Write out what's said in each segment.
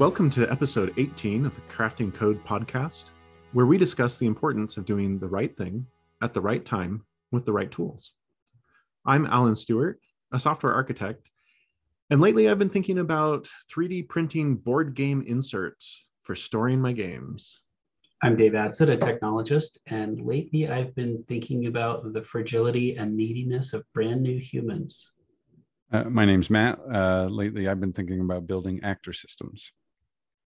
Welcome to episode 18 of the Crafting Code podcast, where we discuss the importance of doing the right thing at the right time with the right tools. I'm Alan Stewart, a software architect, and lately I've been thinking about 3D printing board game inserts for storing my games. I'm Dave Adsett, a technologist, and lately I've been thinking about the fragility and neediness of brand new humans. Uh, my name's Matt. Uh, lately, I've been thinking about building actor systems.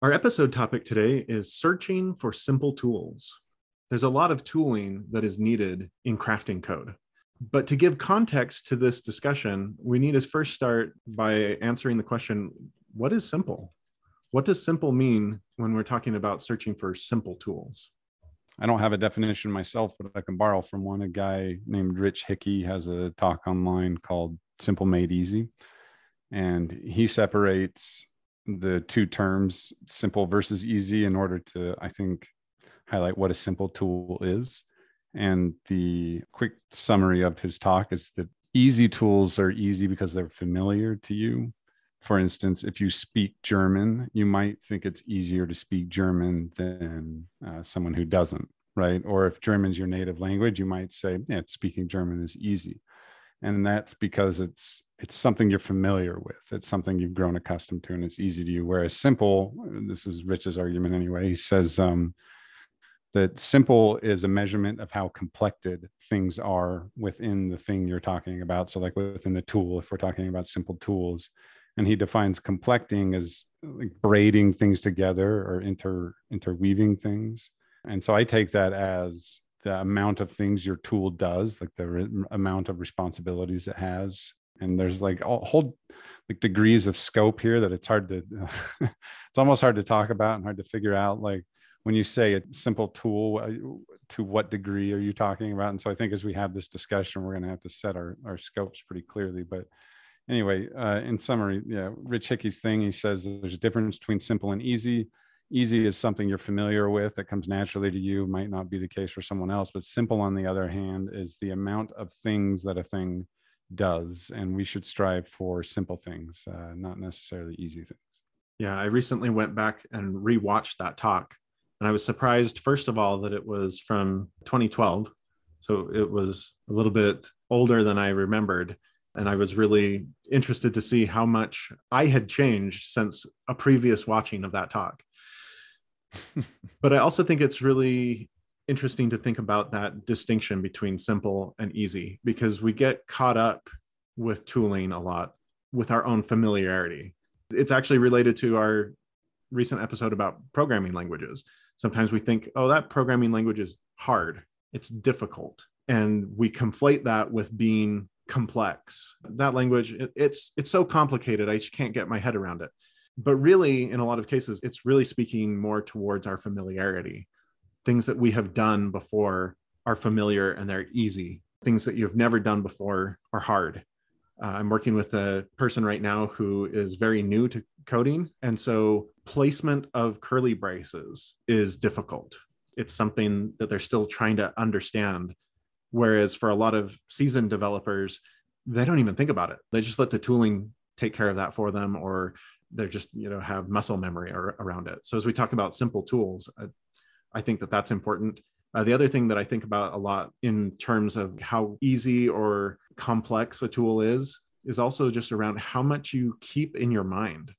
Our episode topic today is searching for simple tools. There's a lot of tooling that is needed in crafting code. But to give context to this discussion, we need to first start by answering the question what is simple? What does simple mean when we're talking about searching for simple tools? I don't have a definition myself, but I can borrow from one. A guy named Rich Hickey has a talk online called Simple Made Easy. And he separates the two terms, simple versus easy, in order to, I think, highlight what a simple tool is. And the quick summary of his talk is that easy tools are easy because they're familiar to you for instance, if you speak German, you might think it's easier to speak German than uh, someone who doesn't, right? Or if German's your native language, you might say, yeah, speaking German is easy. And that's because it's it's something you're familiar with. It's something you've grown accustomed to, and it's easy to you. Whereas simple, this is Rich's argument anyway. He says um, that simple is a measurement of how complected things are within the thing you're talking about. So, like within the tool, if we're talking about simple tools, and he defines complecting as like braiding things together or inter interweaving things and so i take that as the amount of things your tool does like the re- amount of responsibilities it has and there's like a whole like degrees of scope here that it's hard to it's almost hard to talk about and hard to figure out like when you say a simple tool uh, to what degree are you talking about and so i think as we have this discussion we're going to have to set our, our scopes pretty clearly but anyway, uh, in summary, yeah, Rich Hickey's thing, he says there's a difference between simple and easy. Easy is something you're familiar with that comes naturally to you, might not be the case for someone else. But simple, on the other hand, is the amount of things that a thing does. And we should strive for simple things, uh, not necessarily easy things. Yeah, I recently went back and rewatched that talk. And I was surprised, first of all, that it was from 2012. So it was a little bit older than I remembered and I was really interested to see how much I had changed since a previous watching of that talk. but I also think it's really interesting to think about that distinction between simple and easy because we get caught up with tooling a lot with our own familiarity. It's actually related to our recent episode about programming languages. Sometimes we think, oh, that programming language is hard, it's difficult. And we conflate that with being complex. That language, it, it's it's so complicated. I just can't get my head around it. But really, in a lot of cases, it's really speaking more towards our familiarity. Things that we have done before are familiar and they're easy. Things that you've never done before are hard. Uh, I'm working with a person right now who is very new to coding. And so placement of curly braces is difficult. It's something that they're still trying to understand Whereas for a lot of seasoned developers, they don't even think about it. They just let the tooling take care of that for them, or they're just you know have muscle memory or, around it. So as we talk about simple tools, I, I think that that's important. Uh, the other thing that I think about a lot in terms of how easy or complex a tool is is also just around how much you keep in your mind.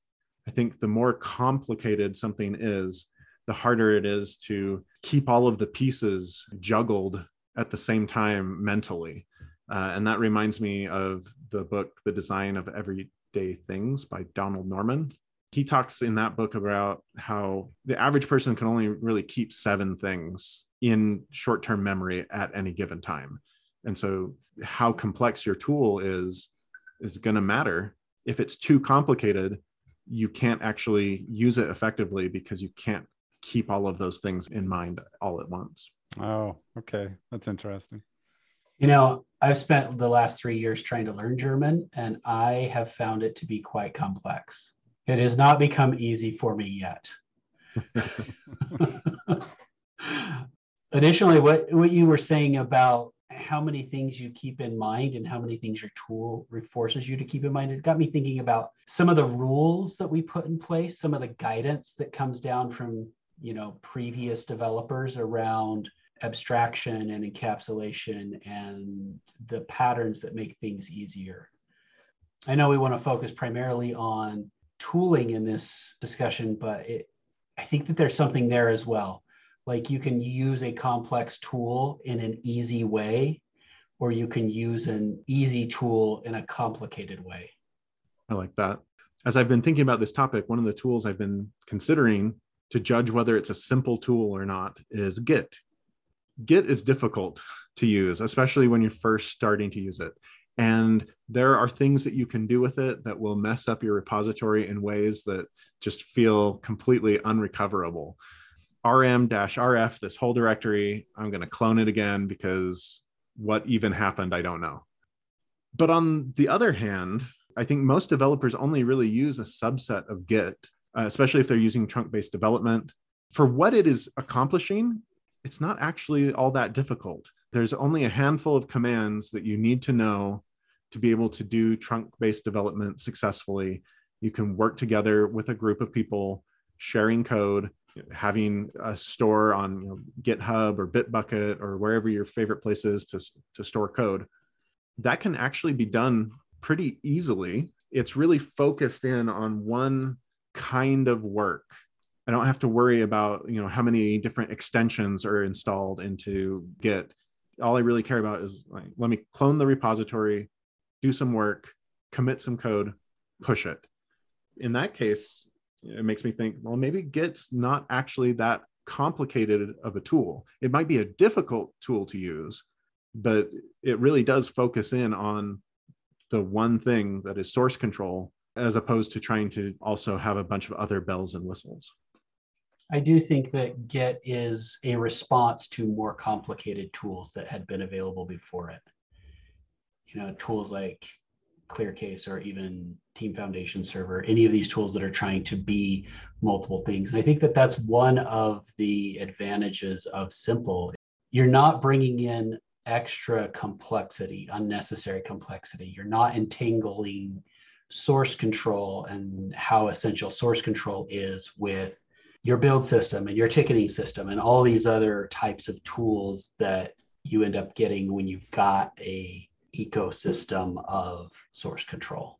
I think the more complicated something is, the harder it is to keep all of the pieces juggled at the same time mentally. Uh, and that reminds me of the book, The Design of Everyday Things by Donald Norman. He talks in that book about how the average person can only really keep seven things in short term memory at any given time. And so, how complex your tool is, is going to matter. If it's too complicated, you can't actually use it effectively because you can't keep all of those things in mind all at once. Oh, okay. That's interesting. You know, I've spent the last three years trying to learn German, and I have found it to be quite complex. It has not become easy for me yet. Additionally, what, what you were saying about how many things you keep in mind and how many things your tool forces you to keep in mind. It got me thinking about some of the rules that we put in place, some of the guidance that comes down from you know previous developers around abstraction and encapsulation and the patterns that make things easier. I know we want to focus primarily on tooling in this discussion, but it, I think that there's something there as well. Like you can use a complex tool in an easy way, or you can use an easy tool in a complicated way. I like that. As I've been thinking about this topic, one of the tools I've been considering to judge whether it's a simple tool or not is Git. Git is difficult to use, especially when you're first starting to use it. And there are things that you can do with it that will mess up your repository in ways that just feel completely unrecoverable. rm rf, this whole directory, I'm going to clone it again because what even happened, I don't know. But on the other hand, I think most developers only really use a subset of Git, uh, especially if they're using trunk based development. For what it is accomplishing, it's not actually all that difficult. There's only a handful of commands that you need to know to be able to do trunk based development successfully. You can work together with a group of people, sharing code, having a store on you know, GitHub or Bitbucket or wherever your favorite place is to, to store code. That can actually be done pretty easily. It's really focused in on one kind of work I don't have to worry about you know how many different extensions are installed into Git. All I really care about is like let me clone the repository, do some work, commit some code, push it. In that case, it makes me think, well, maybe Git's not actually that complicated of a tool. It might be a difficult tool to use, but it really does focus in on the one thing that is source control as opposed to trying to also have a bunch of other bells and whistles. I do think that Git is a response to more complicated tools that had been available before it. You know, tools like ClearCase or even Team Foundation Server, any of these tools that are trying to be multiple things. And I think that that's one of the advantages of simple. You're not bringing in extra complexity, unnecessary complexity. You're not entangling source control and how essential source control is with your build system and your ticketing system and all these other types of tools that you end up getting when you've got a ecosystem of source control.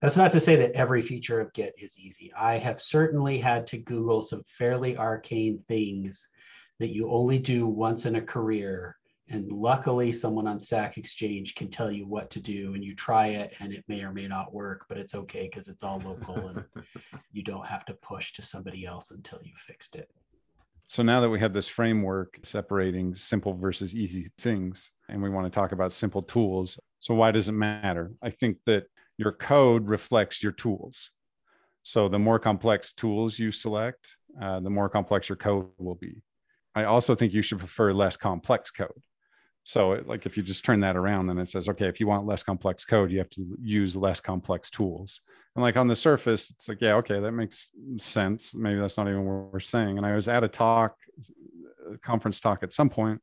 That's not to say that every feature of Git is easy. I have certainly had to Google some fairly arcane things that you only do once in a career and luckily, someone on Stack Exchange can tell you what to do, and you try it, and it may or may not work, but it's okay because it's all local and you don't have to push to somebody else until you fixed it. So now that we have this framework separating simple versus easy things, and we want to talk about simple tools, so why does it matter? I think that your code reflects your tools. So the more complex tools you select, uh, the more complex your code will be. I also think you should prefer less complex code. So, it, like if you just turn that around, then it says, okay, if you want less complex code, you have to use less complex tools. And like on the surface, it's like, yeah, okay, that makes sense. Maybe that's not even what we're saying. And I was at a talk, a conference talk at some point,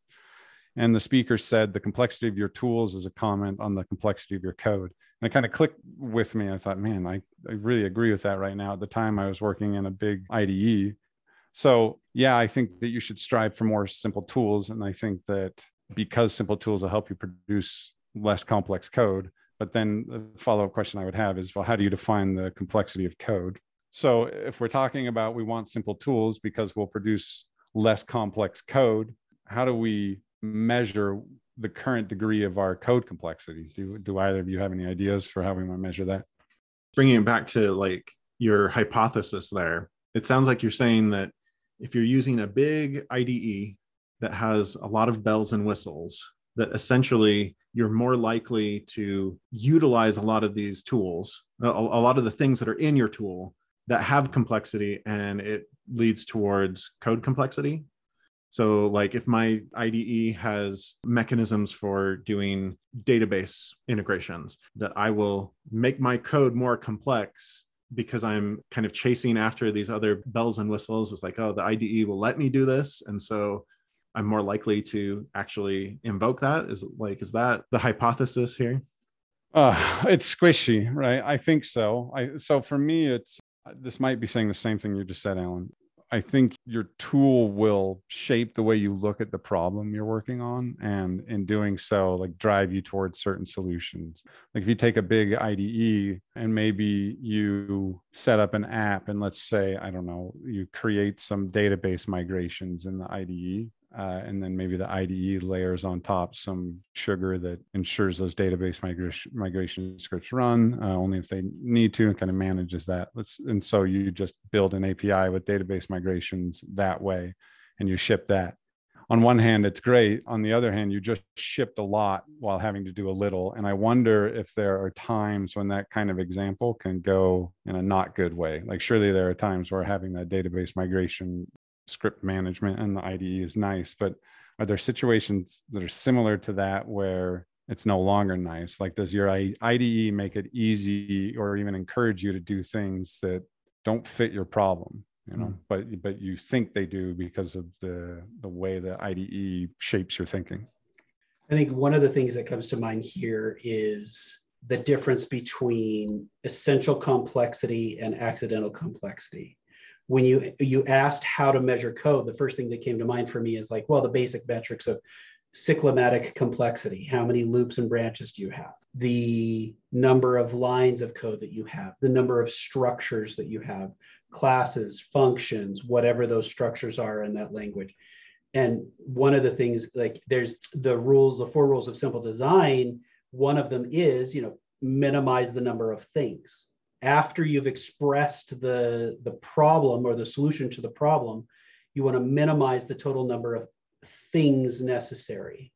and the speaker said the complexity of your tools is a comment on the complexity of your code. And it kind of clicked with me. I thought, man, I, I really agree with that right now. At the time, I was working in a big IDE. So, yeah, I think that you should strive for more simple tools. And I think that because simple tools will help you produce less complex code. But then the follow up question I would have is well, how do you define the complexity of code? So if we're talking about we want simple tools because we'll produce less complex code, how do we measure the current degree of our code complexity? Do, do either of you have any ideas for how we might measure that? Bringing it back to like your hypothesis there, it sounds like you're saying that if you're using a big IDE that has a lot of bells and whistles that essentially you're more likely to utilize a lot of these tools a, a, lot of the things that are in your tool that have complexity and it leads towards code complexity. So like if my ide has mechanisms for doing database integrations that i will make my code more complex because i'm kind of chasing after these other bells and whistles. It's like oh the ide will let me do this. And so I'm more likely to actually invoke that? Is like, is that the hypothesis here? Uh, it's squishy, right? I think so. I so for me, it's this might be saying the same thing you just said, Alan. I think your tool will shape the way you look at the problem you're working on. And in doing so, like drive you towards certain solutions. Like if you take a big IDE and maybe you set up an app, and let's say, I don't know, you create some database migrations in the IDE uh, and then maybe the IDE layers on top some sugar that ensures those database migration migration scripts run uh, only if they need to and kind of manages that. Let's and so you just build an API with database migrations that way, and you ship that. On one hand, it's great. On the other hand, you just shipped a lot while having to do a little. And I wonder if there are times when that kind of example can go in a not good way. Like surely there are times where having that database migration script management and the IDE is nice, but are there situations that are similar to that where it's no longer nice? Like, does your IDE make it easy or even encourage you to do things that don't fit your problem? You know, mm. but but you think they do because of the the way the IDE shapes your thinking. I think one of the things that comes to mind here is the difference between essential complexity and accidental complexity when you you asked how to measure code, the first thing that came to mind for me is like, well, the basic metrics of cyclomatic complexity. How many loops and branches do you have? The number of lines of code that you have, the number of structures that you have, classes, functions, whatever those structures are in that language. And one of the things, like there's the rules, the four rules of simple design. One of them is, you know, minimize the number of things after you've expressed the, the problem or the solution to the problem, you want to minimize the total number of things necessary.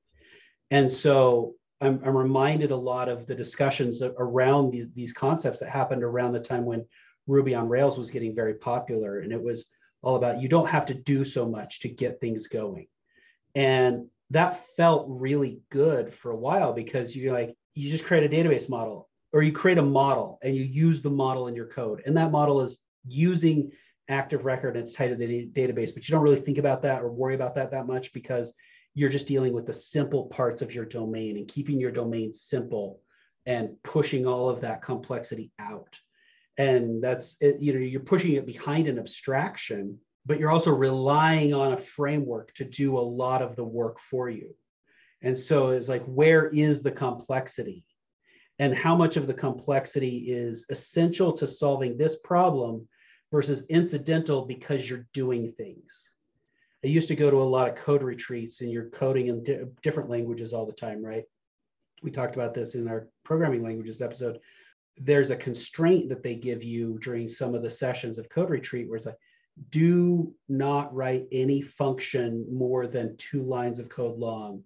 And so I'm, I'm reminded a lot of the discussions around the, these concepts that happened around the time when Ruby on Rails was getting very popular. And it was all about you don't have to do so much to get things going. And that felt really good for a while because you're like, you just create a database model or you create a model and you use the model in your code. And that model is using active record and it's tied to the database, but you don't really think about that or worry about that that much because you're just dealing with the simple parts of your domain and keeping your domain simple and pushing all of that complexity out. And that's it, you know, you're pushing it behind an abstraction, but you're also relying on a framework to do a lot of the work for you. And so it's like, where is the complexity? And how much of the complexity is essential to solving this problem versus incidental because you're doing things. I used to go to a lot of code retreats and you're coding in di- different languages all the time, right? We talked about this in our programming languages episode. There's a constraint that they give you during some of the sessions of code retreat where it's like, do not write any function more than two lines of code long.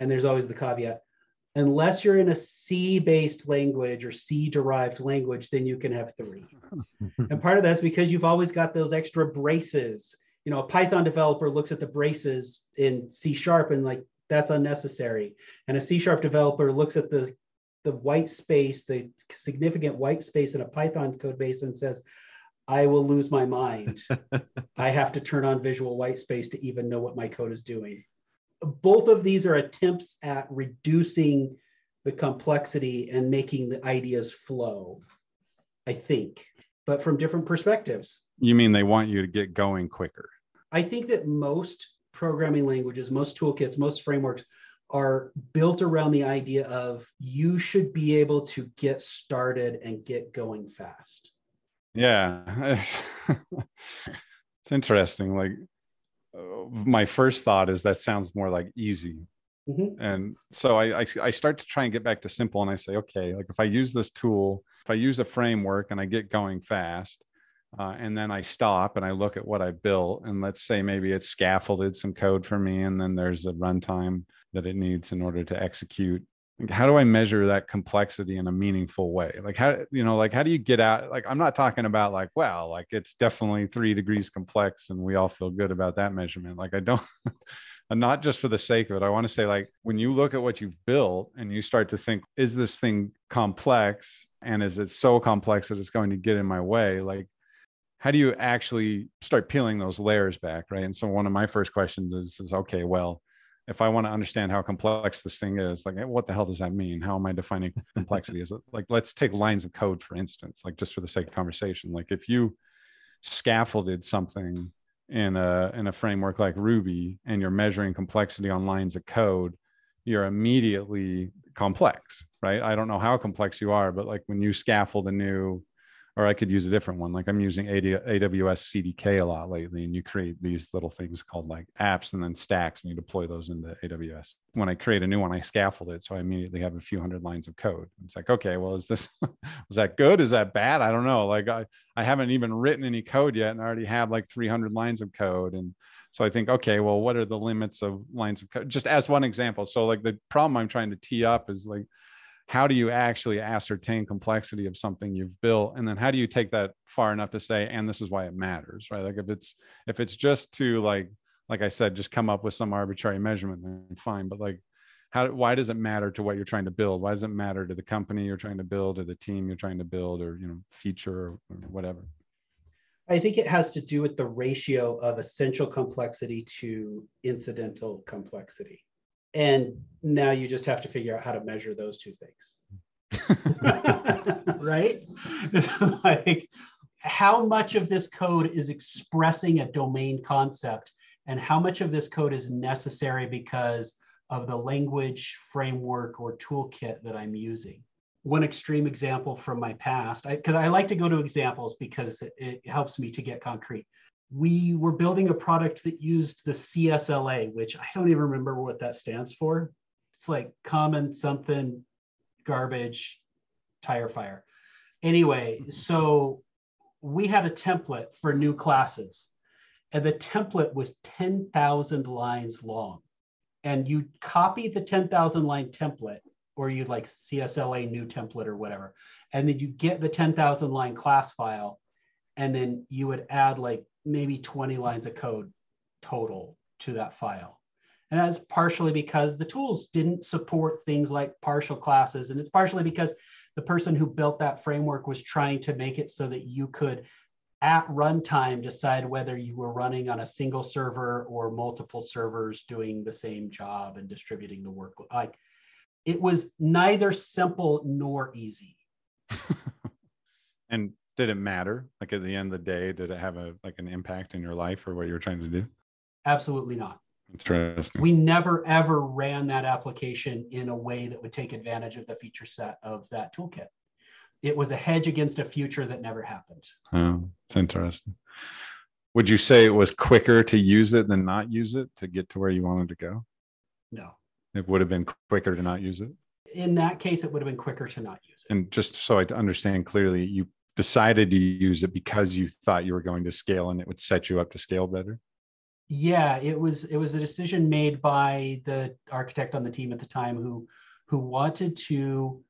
And there's always the caveat unless you're in a C based language or C derived language, then you can have three. and part of that's because you've always got those extra braces. You know, a Python developer looks at the braces in C sharp and like that's unnecessary. And a C sharp developer looks at the the white space, the significant white space in a Python code base and says, I will lose my mind. I have to turn on visual white space to even know what my code is doing both of these are attempts at reducing the complexity and making the ideas flow, I think, but from different perspectives. You mean they want you to get going quicker? I think that most programming languages, most toolkits, most frameworks are built around the idea of you should be able to get started and get going fast. Yeah. it's interesting. Like my first thought is that sounds more like easy. Mm-hmm. And so I, I, I start to try and get back to simple, and I say, okay, like if I use this tool, if I use a framework and I get going fast, uh, and then I stop and I look at what I built, and let's say maybe it's scaffolded some code for me, and then there's a runtime that it needs in order to execute how do i measure that complexity in a meaningful way? Like how you know like how do you get out like i'm not talking about like well like it's definitely three degrees complex and we all feel good about that measurement. Like i don't and not just for the sake of it i want to say like when you look at what you've built and you start to think is this thing complex? And is it so complex that it's going to get in my way? Like how do you actually start peeling those layers back right? And so one of my first questions is, is okay well if i want to understand how complex this thing is like what the hell does that mean? How am i defining complexity? Is it like let's take lines of code for instance like just for the sake of conversation. Like if you scaffolded something in a in a framework like ruby and you're measuring complexity on lines of code you're immediately complex right? I don't know how complex you are but like when you scaffold a new or I could use a different one. Like I'm using AWS CDK a lot lately, and you create these little things called like apps and then stacks, and you deploy those into AWS. When I create a new one, I scaffold it, so I immediately have a few hundred lines of code. It's like, okay, well, is this was that good? Is that bad? I don't know. Like I I haven't even written any code yet, and I already have like 300 lines of code, and so I think, okay, well, what are the limits of lines of code? Just as one example. So like the problem I'm trying to tee up is like how do you actually ascertain complexity of something you've built? And then how do you take that far enough to say and this is why it matters right? Like if it's if it's just to like like i said just come up with some arbitrary measurement then fine. But like how why does it matter to what you're trying to build? Why does it matter to the company you're trying to build or the team you're trying to build or you know feature or, or whatever? I think it has to do with the ratio of essential complexity to incidental complexity and now you just have to figure out how to measure those two things. Right? Like how much of this code is expressing a domain concept and how much of this code is necessary because of the language framework or toolkit that i'm using? One extreme example from my past because I, I, like to go to examples because it, it helps me to get concrete we were building a product that used the CSLA, which I don't even remember what that stands for. It's like common something garbage tire fire. Anyway, so we had a template for new classes, and the template was 10,000 lines long. And you copy the 10,000 line template, or you like CSLA new template or whatever, and then you get the 10,000 line class file, and then you would add like maybe 20 lines of code total to that file. And that's partially because the tools didn't support things like partial classes. And it's partially because the person who built that framework was trying to make it so that you could, at runtime, decide whether you were running on a single server or multiple servers doing the same job and distributing the work. Like it was neither simple nor easy. and did it matter? Like at the end of the day, did it have a like an impact in your life or what you were trying to do? Absolutely not. Interesting. We never ever ran that application in a way that would take advantage of the feature set of that toolkit. It was a hedge against a future that never happened. Oh, it's interesting. Would you say it was quicker to use it than not use it to get to where you wanted to go? No. It would have been quicker to not use it? In that case, it would have been quicker to not use it. And just so I understand clearly, you decided to use it because you thought you were going to scale and it would set you up to scale better? Yeah it was it was a decision made by the architect on the team at the time who who wanted to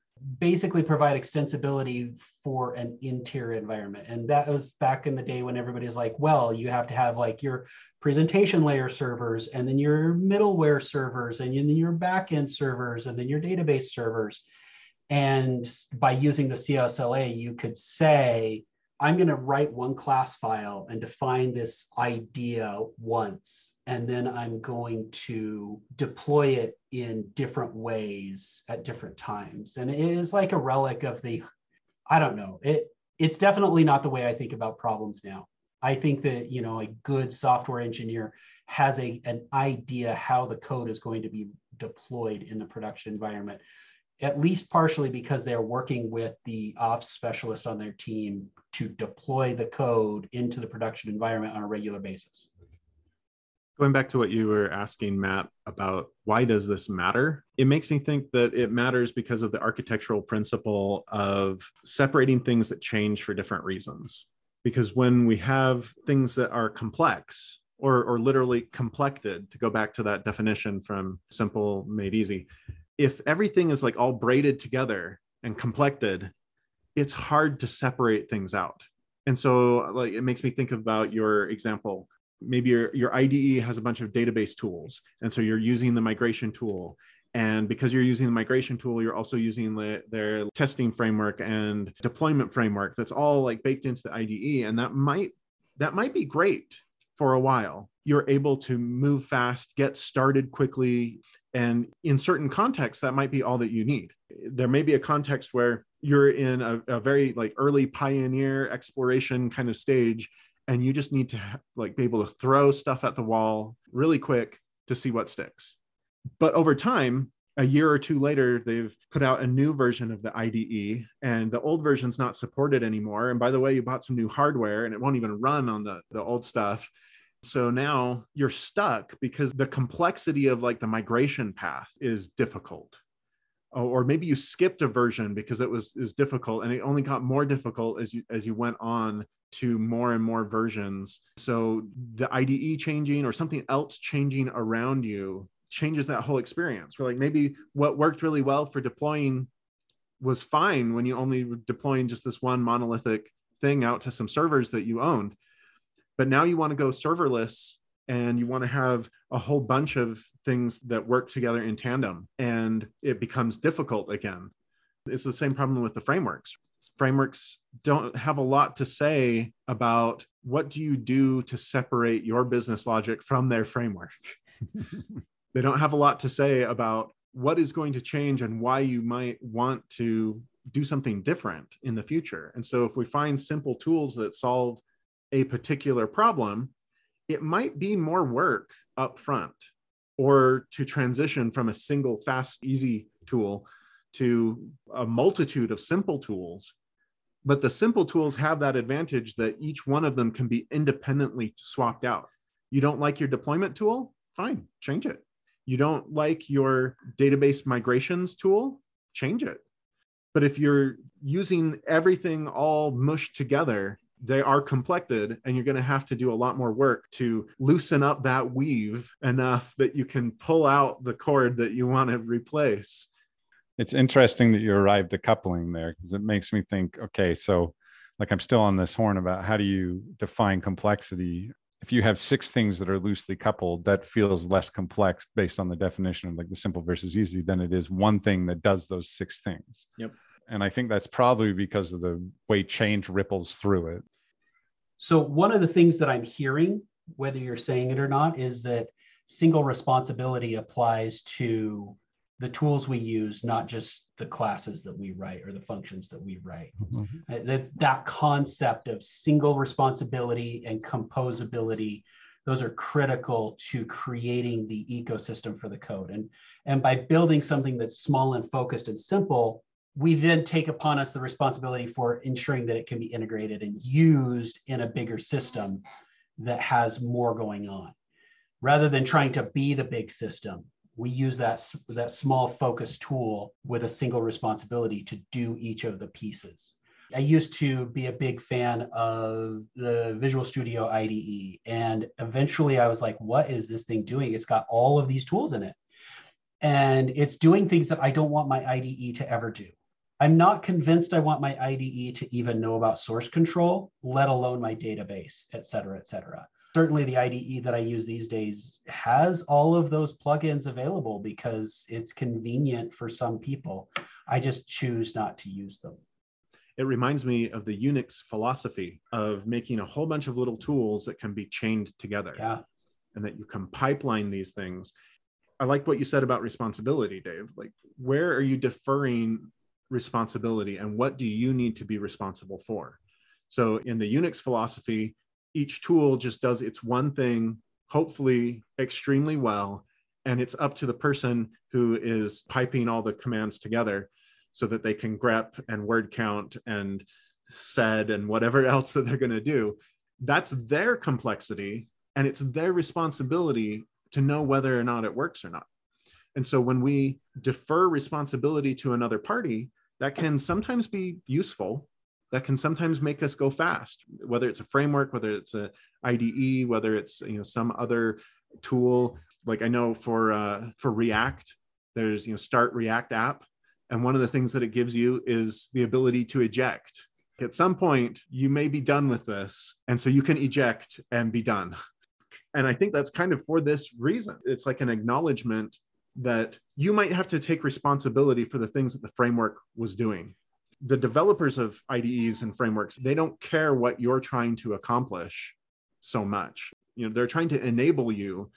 basically provide extensibility for an n-tier environment. And that was back in the day when everybody's like well you have to have like your presentation layer servers and then your middleware servers and then your backend servers and then your database servers and by using the CSLA, you could say, I'm going to write one class file and define this idea once, and then I'm going to deploy it in different ways at different times. And it is like a relic of the, I don't know, it. It's definitely not the way I think about problems now. I think that you know a good software engineer has a an idea how the code is going to be deployed in the production environment at least partially because they're working with the ops specialist on their team to deploy the code into the production environment on a regular basis. Going back to what you were asking, Matt, about why does this matter? It makes me think that it matters because of the architectural principle of separating things that change for different reasons. Because when we have things that are complex, or, or literally complected, to go back to that definition from simple made easy, if everything is like all braided together and complected, it's hard to separate things out. And so like it makes me think about your example. Maybe your, your IDE has a bunch of database tools. And so you're using the migration tool And because you're using the migration tool, you're also using the, their testing framework and deployment framework. That's all like baked into the IDE. And that might that might be great for a while. You're able to move fast, get started quickly. And in certain contexts, that might be all that you need. There may be a context where you're in a, a very like early pioneer exploration kind of stage and you just need to like be able to throw stuff at the wall really quick to see what sticks. But over time a year or two later they've put out a new version of the IDE and the old version's not supported anymore. And by the way you bought some new hardware and it won't even run on the the old stuff so now you're stuck because the complexity of like the migration path is difficult. Or maybe you skipped a version because it was is difficult and it only got more difficult as you as you went on to more and more versions. So the ide changing or something else changing around you changes that whole experience. Where like maybe what worked really well for deploying was fine when you only were deploying just this one monolithic thing out to some servers that you owned but now you want to go serverless and you want to have a whole bunch of things that work together in tandem and it becomes difficult again. It's the same problem with the frameworks. Frameworks don't have a lot to say about what do you do to separate your business logic from their framework. They don't have a lot to say about what is going to change and why you might want to do something different in the future. And so if we find simple tools that solve a particular problem it might be more work up front or to transition from a single fast easy tool to a multitude of simple tools. But the simple tools have that advantage that each one of them can be independently swapped out. You don't like your deployment tool? Fine change it. You don't like your database migrations tool? Change it. But if you're using everything all mushed together they are complected and you're going to have to do a lot more work to loosen up that weave enough that you can pull out the cord that you want to replace. It's interesting that you arrived at coupling there because it makes me think okay so like i'm still on this horn about how do you define complexity? If you have six things that are loosely coupled that feels less complex based on the definition of like the simple versus easy than it is one thing that does those six things. Yep and I think that's probably because of the way change ripples through it. So, one of the things that I'm hearing, whether you're saying it or not, is that single responsibility applies to the tools we use, not just the classes that we write or the functions that we write. Mm-hmm. Uh, that, that concept of single responsibility and composability those are critical to creating the ecosystem for the code and and by building something that's small and focused and simple we then take upon us the responsibility for ensuring that it can be integrated and used in a bigger system that has more going on. Rather than trying to be the big system, we use that, that small focus tool with a single responsibility to do each of the pieces. I used to be a big fan of the Visual Studio IDE. And eventually I was like, what is this thing doing? It's got all of these tools in it. And it's doing things that I don't want my IDE to ever do. I'm not convinced I want my IDE to even know about source control, let alone my database, et cetera, et cetera. Certainly, the IDE that I use these days has all of those plugins available because it's convenient for some people. I just choose not to use them. It reminds me of the Unix philosophy of making a whole bunch of little tools that can be chained together. Yeah. And that you can pipeline these things. I like what you said about responsibility, Dave. Like, where are you deferring responsibility and what do you need to be responsible for? So in the Unix philosophy, each tool just does its one thing, hopefully extremely well. And it's up to the person who is piping all the commands together so that they can grep and word count and sed and whatever else that they're going to do. That's their complexity and it's their responsibility to know whether or not it works or not. And so when we defer responsibility to another party, that can sometimes be useful that can sometimes make us go fast whether it's a framework whether it's a ide whether it's you know some other tool. Like i know for uh, for react there's you know start react app and one of the things that it gives you is the ability to eject. At some point you may be done with this and so you can eject and be done. And i think that's kind of for this reason. It's like an acknowledgement that you might have to take responsibility for the things that the framework was doing. The developers of IDEs and frameworks, they don't care what you're trying to accomplish so much. You know, they're trying to enable you,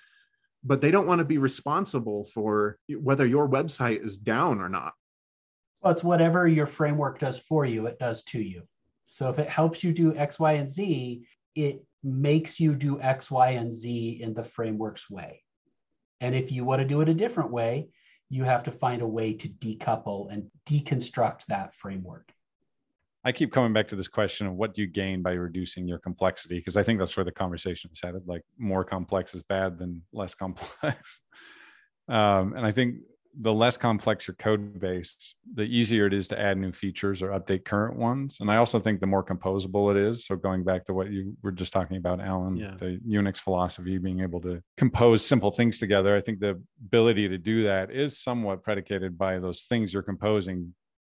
but they don't want to be responsible for whether your website is down or not. Well, it's whatever your framework does for you, it does to you. So if it helps you do X, Y, and Z, it makes you do X, Y, and Z in the framework's way. And if you want to do it a different way, you have to find a way to decouple and deconstruct that framework. I keep coming back to this question of what do you gain by reducing your complexity? Because I think that's where the conversation is headed. Like more complex is bad than less complex. um, and I think the less complex your code base, the easier it is to add new features or update current ones. And I also think the more composable it is. So going back to what you were just talking about, Alan, yeah. the Unix philosophy, being able to compose simple things together, I think the ability to do that is somewhat predicated by those things you're composing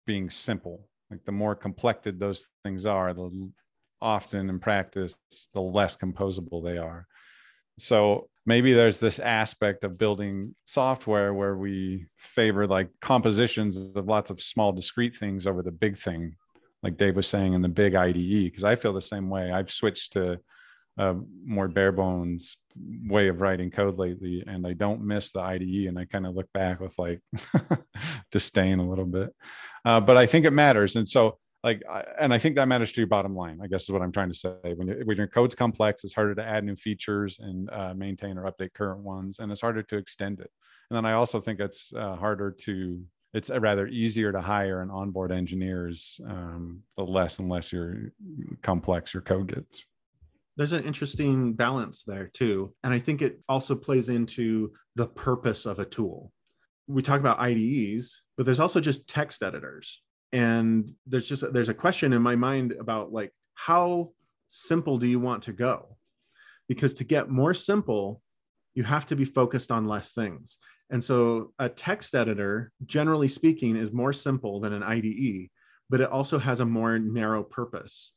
being simple. Like the more complected those things are, the often in practice, the less composable they are. So maybe there's this aspect of building software where we favor like compositions of lots of small discrete things over the big thing like dave was saying in the big ide because i feel the same way. I've switched to a more bare bones way of writing code lately and i don't miss the ide and i kind of look back with like disdain a little bit. Uh, but i think it matters and so like and i think that matters to your bottom line i guess is what i'm trying to say. When, you, when your code's complex it's harder to add new features and uh, maintain or update current ones and it's harder to extend it. And then i also think it's uh, harder to it's rather easier to hire and onboard engineers um, the less and less your complex your code gets. There's an interesting balance there too and i think it also plays into the purpose of a tool. We talk about ides but there's also just text editors and there's just there's a question in my mind about like how simple do you want to go? Because to get more simple you have to be focused on less things. And so a text editor generally speaking is more simple than an ide but it also has a more narrow purpose.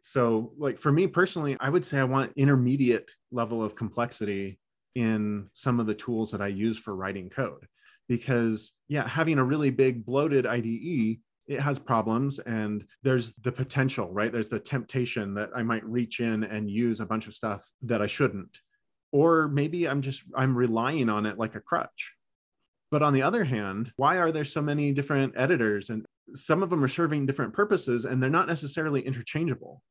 So like for me personally i would say i want intermediate level of complexity in some of the tools that i use for writing code. Because yeah having a really big bloated ide it has problems and there's the potential right? There's the temptation that i might reach in and use a bunch of stuff that i shouldn't. Or maybe i'm just i'm relying on it like a crutch. But on the other hand why are there so many different editors? And some of them are serving different purposes and they're not necessarily interchangeable.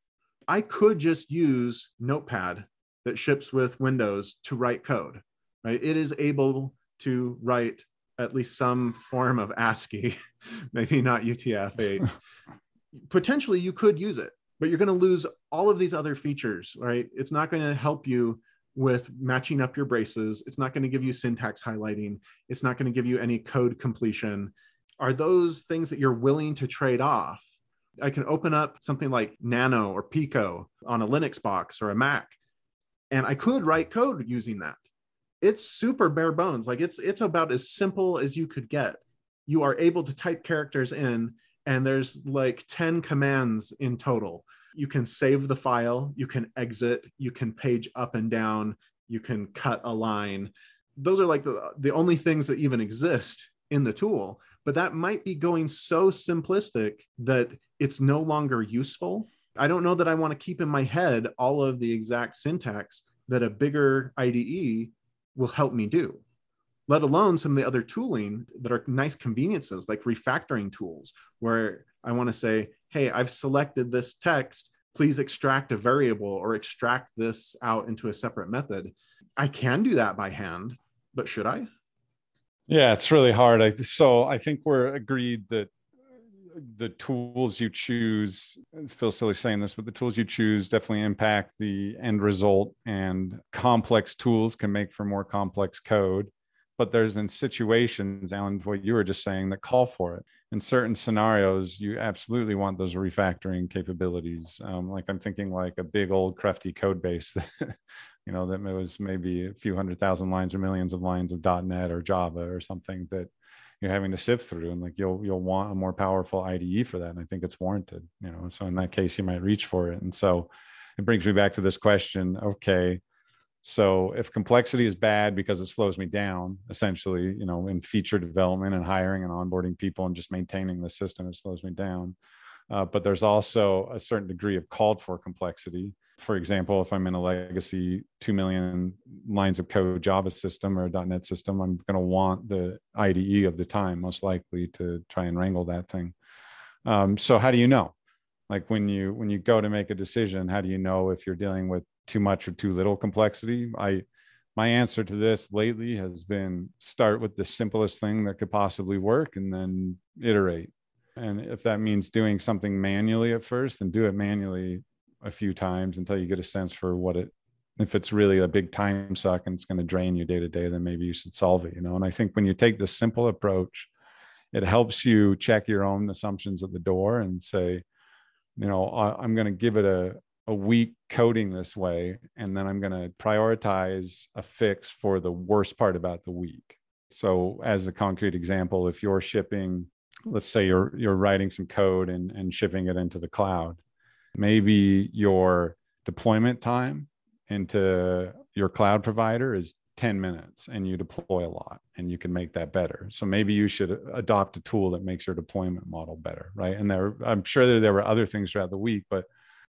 I could just use notepad that ships with windows to write code right? It is able to write at least some form of ASCII, maybe not UTF-8. Potentially, you could use it, but you're going to lose all of these other features, right? It's not going to help you with matching up your braces. It's not going to give you syntax highlighting. It's not going to give you any code completion. Are those things that you're willing to trade off? I can open up something like Nano or Pico on a Linux box or a Mac, and I could write code using that it's super bare bones. Like it's it's about as simple as you could get. You are able to type characters in and there's like 10 commands in total. You can save the file you can exit you can page up and down you can cut a line. Those are like the, the only things that even exist in the tool but that might be going so simplistic that it's no longer useful. I don't know that i want to keep in my head all of the exact syntax that a bigger ide will help me do let alone some of the other tooling that are nice conveniences like refactoring tools where i want to say hey i've selected this text please extract a variable or extract this out into a separate method. I can do that by hand but should i? Yeah it's really hard. So i think we're agreed that the tools you choose feels silly saying this but the tools you choose definitely impact the end result and complex tools can make for more complex code. But there's in situations alan what you were just saying that call for it. In certain scenarios you absolutely want those refactoring capabilities. Um, like i'm thinking like a big old crafty code base that you know that was maybe a few hundred thousand lines or millions of lines of. net or java or something that you're having to sift through and like you'll you'll want a more powerful IDE for that and I think it's warranted you know so in that case you might reach for it and so it brings me back to this question okay So if complexity is bad because it slows me down, essentially, you know, in feature development and hiring and onboarding people and just maintaining the system, it slows me down. Uh, but there's also a certain degree of called for complexity. For example, if I'm in a legacy 2 million lines of code Java system or .NET system, I'm going to want the IDE of the time, most likely, to try and wrangle that thing. Um, so how do you know? Like when you when you go to make a decision, how do you know if you're dealing with too much or too little complexity. I my answer to this lately has been start with the simplest thing that could possibly work and then iterate. And if that means doing something manually at first, then do it manually a few times until you get a sense for what it if it's really a big time suck and it's going to drain you day to day, then maybe you should solve it, you know. And I think when you take the simple approach, it helps you check your own assumptions at the door and say, you know, I'm going to give it a, a week coding this way and then i'm going to prioritize a fix for the worst part about the week so as a concrete example if you're shipping let's say you're you're writing some code and, and shipping it into the cloud maybe your deployment time into your cloud provider is 10 minutes and you deploy a lot and you can make that better so maybe you should adopt a tool that makes your deployment model better right and there i'm sure that there were other things throughout the week but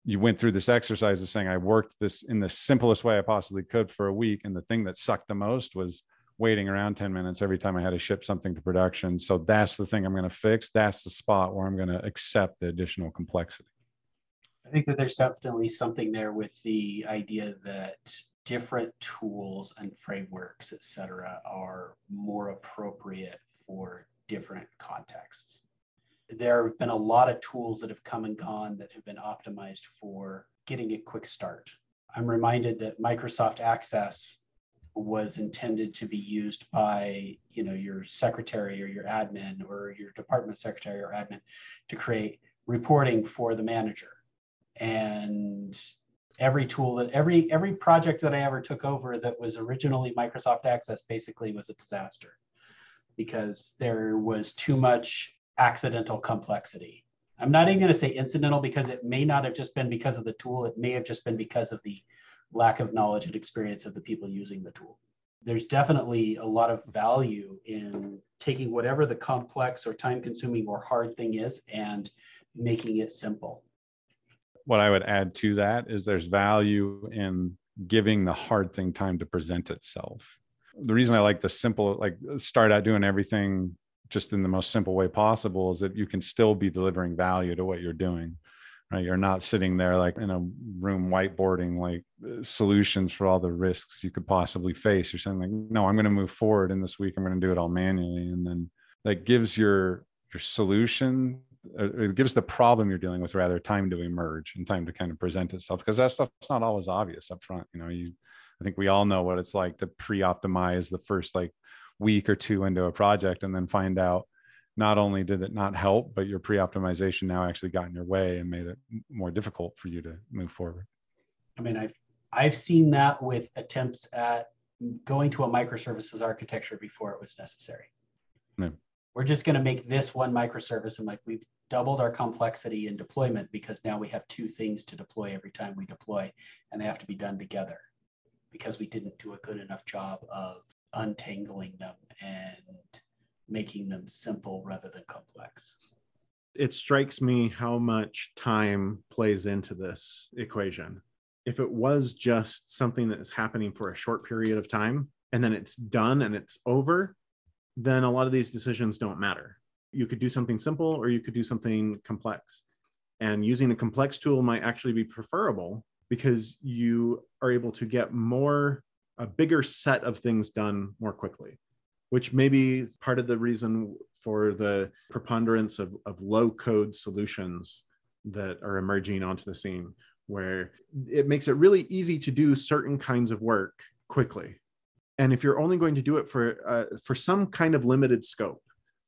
you went through this exercise of saying I worked this in the simplest way I possibly could for a week, and the thing that sucked the most was waiting around 10 minutes every time I had to ship something to production. So that's the thing I'm going to fix. That's the spot where I'm going to accept the additional complexity. I think that there's definitely something there with the idea that different tools and frameworks, et cetera, are more appropriate for different contexts there have been a lot of tools that have come and gone that have been optimized for getting a quick start. I'm reminded that Microsoft Access was intended to be used by you know your secretary or your admin or your department secretary or admin to create reporting for the manager and every tool that every every project that i ever took over that was originally microsoft access basically was a disaster because there was too much accidental complexity. I'm not even going to say incidental because it may not have just been because of the tool. It may have just been because of the lack of knowledge and experience of the people using the tool. There's definitely a lot of value in taking whatever the complex or time consuming or hard thing is and making it simple. What I would add to that is there's value in giving the hard thing time to present itself. The reason I like the simple, like start out doing everything just in the most simple way possible is that you can still be delivering value to what you're doing right? You're not sitting there like in a room whiteboarding like solutions for all the risks you could possibly face. You're saying like no i'm going to move forward in this week i'm going to do it all manually. And then that gives your your solution Uh, it gives the problem you're dealing with rather time to emerge and time to kind of present itself because that stuff's not always obvious up front you know you i think we all know what it's like to pre-optimize the first like week or two into a project and then find out not only did it not help, but your pre-optimization now actually got in your way and made it more difficult for you to move forward. I mean, I've I've seen that with attempts at going to a microservices architecture before it was necessary. Yeah. We're just going to make this one microservice and like we've doubled our complexity in deployment because now we have two things to deploy every time we deploy and they have to be done together because we didn't do a good enough job of untangling them and making them simple rather than complex. It strikes me how much time plays into this equation. If it was just something that is happening for a short period of time and then it's done and it's over, then a lot of these decisions don't matter. You could do something simple or you could do something complex. And using a complex tool might actually be preferable because you are able to get more a bigger set of things done more quickly, which may be part of the reason for the preponderance of, of low code solutions that are emerging onto the scene, where it makes it really easy to do certain kinds of work quickly. And if you're only going to do it for uh, for some kind of limited scope,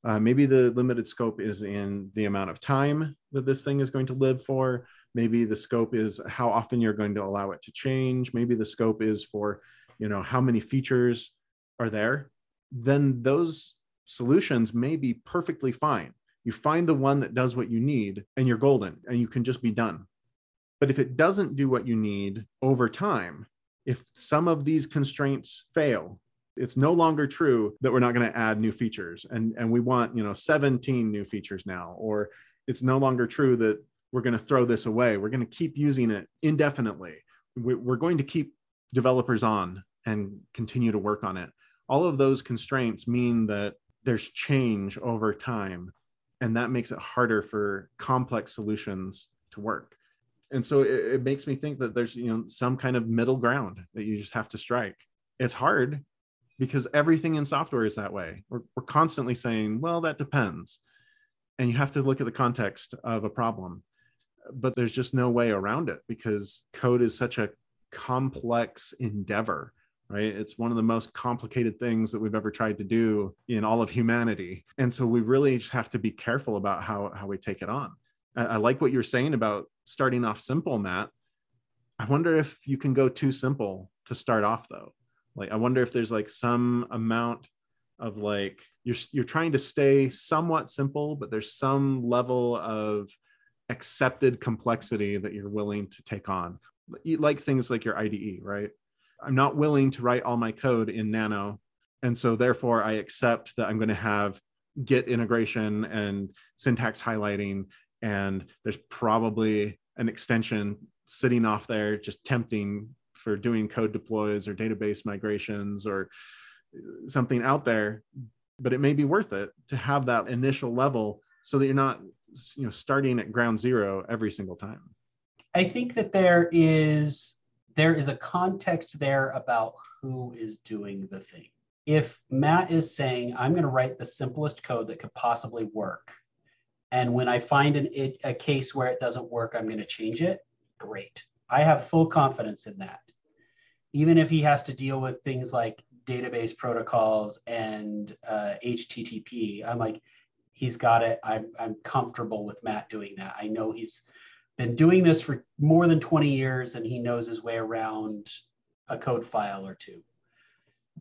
uh, maybe the limited scope is in the amount of time that this thing is going to live for. Maybe the scope is how often you're going to allow it to change. Maybe the scope is for you know how many features are there then those solutions may be perfectly fine you find the one that does what you need and you're golden and you can just be done but if it doesn't do what you need over time if some of these constraints fail, it's no longer true that we're not going to add new features. And and we want you know 17 new features now or it's no longer true that we're going to throw this away. We're going to keep using it indefinitely. We're going to keep developers on and continue to work on it. All of those constraints mean that there's change over time and that makes it harder for complex solutions to work and so it, it, makes me think that there's you know some kind of middle ground that you just have to strike it's hard because everything in software is that way. We're, we're constantly saying, well, that depends. And you have to look at the context of a problem. But there's just no way around it because code is such a complex endeavor, right? It's one of the most complicated things that we've ever tried to do in all of humanity. And so we really just have to be careful about how, how we take it on. I, I like what you're saying about starting off simple, Matt. I wonder if you can go too simple to start off, though like i wonder if there's like some amount of like you're you're trying to stay somewhat simple but there's some level of accepted complexity that you're willing to take on like things like your IDE right i'm not willing to write all my code in nano and so therefore i accept that i'm going to have git integration and syntax highlighting and there's probably an extension sitting off there just tempting for doing code deploys or database migrations or something out there but it may be worth it to have that initial level so that you're not you know starting at ground zero every single time. I think that there is there is a context there about who is doing the thing. If matt is saying i'm going to write the simplest code that could possibly work and when i find an, a case where it doesn't work i'm going to change it great i have full confidence in that even if he has to deal with things like database protocols and uh, HTTP, I'm like, he's got it. I'm, I'm comfortable with Matt doing that. I know he's been doing this for more than 20 years and he knows his way around a code file or two.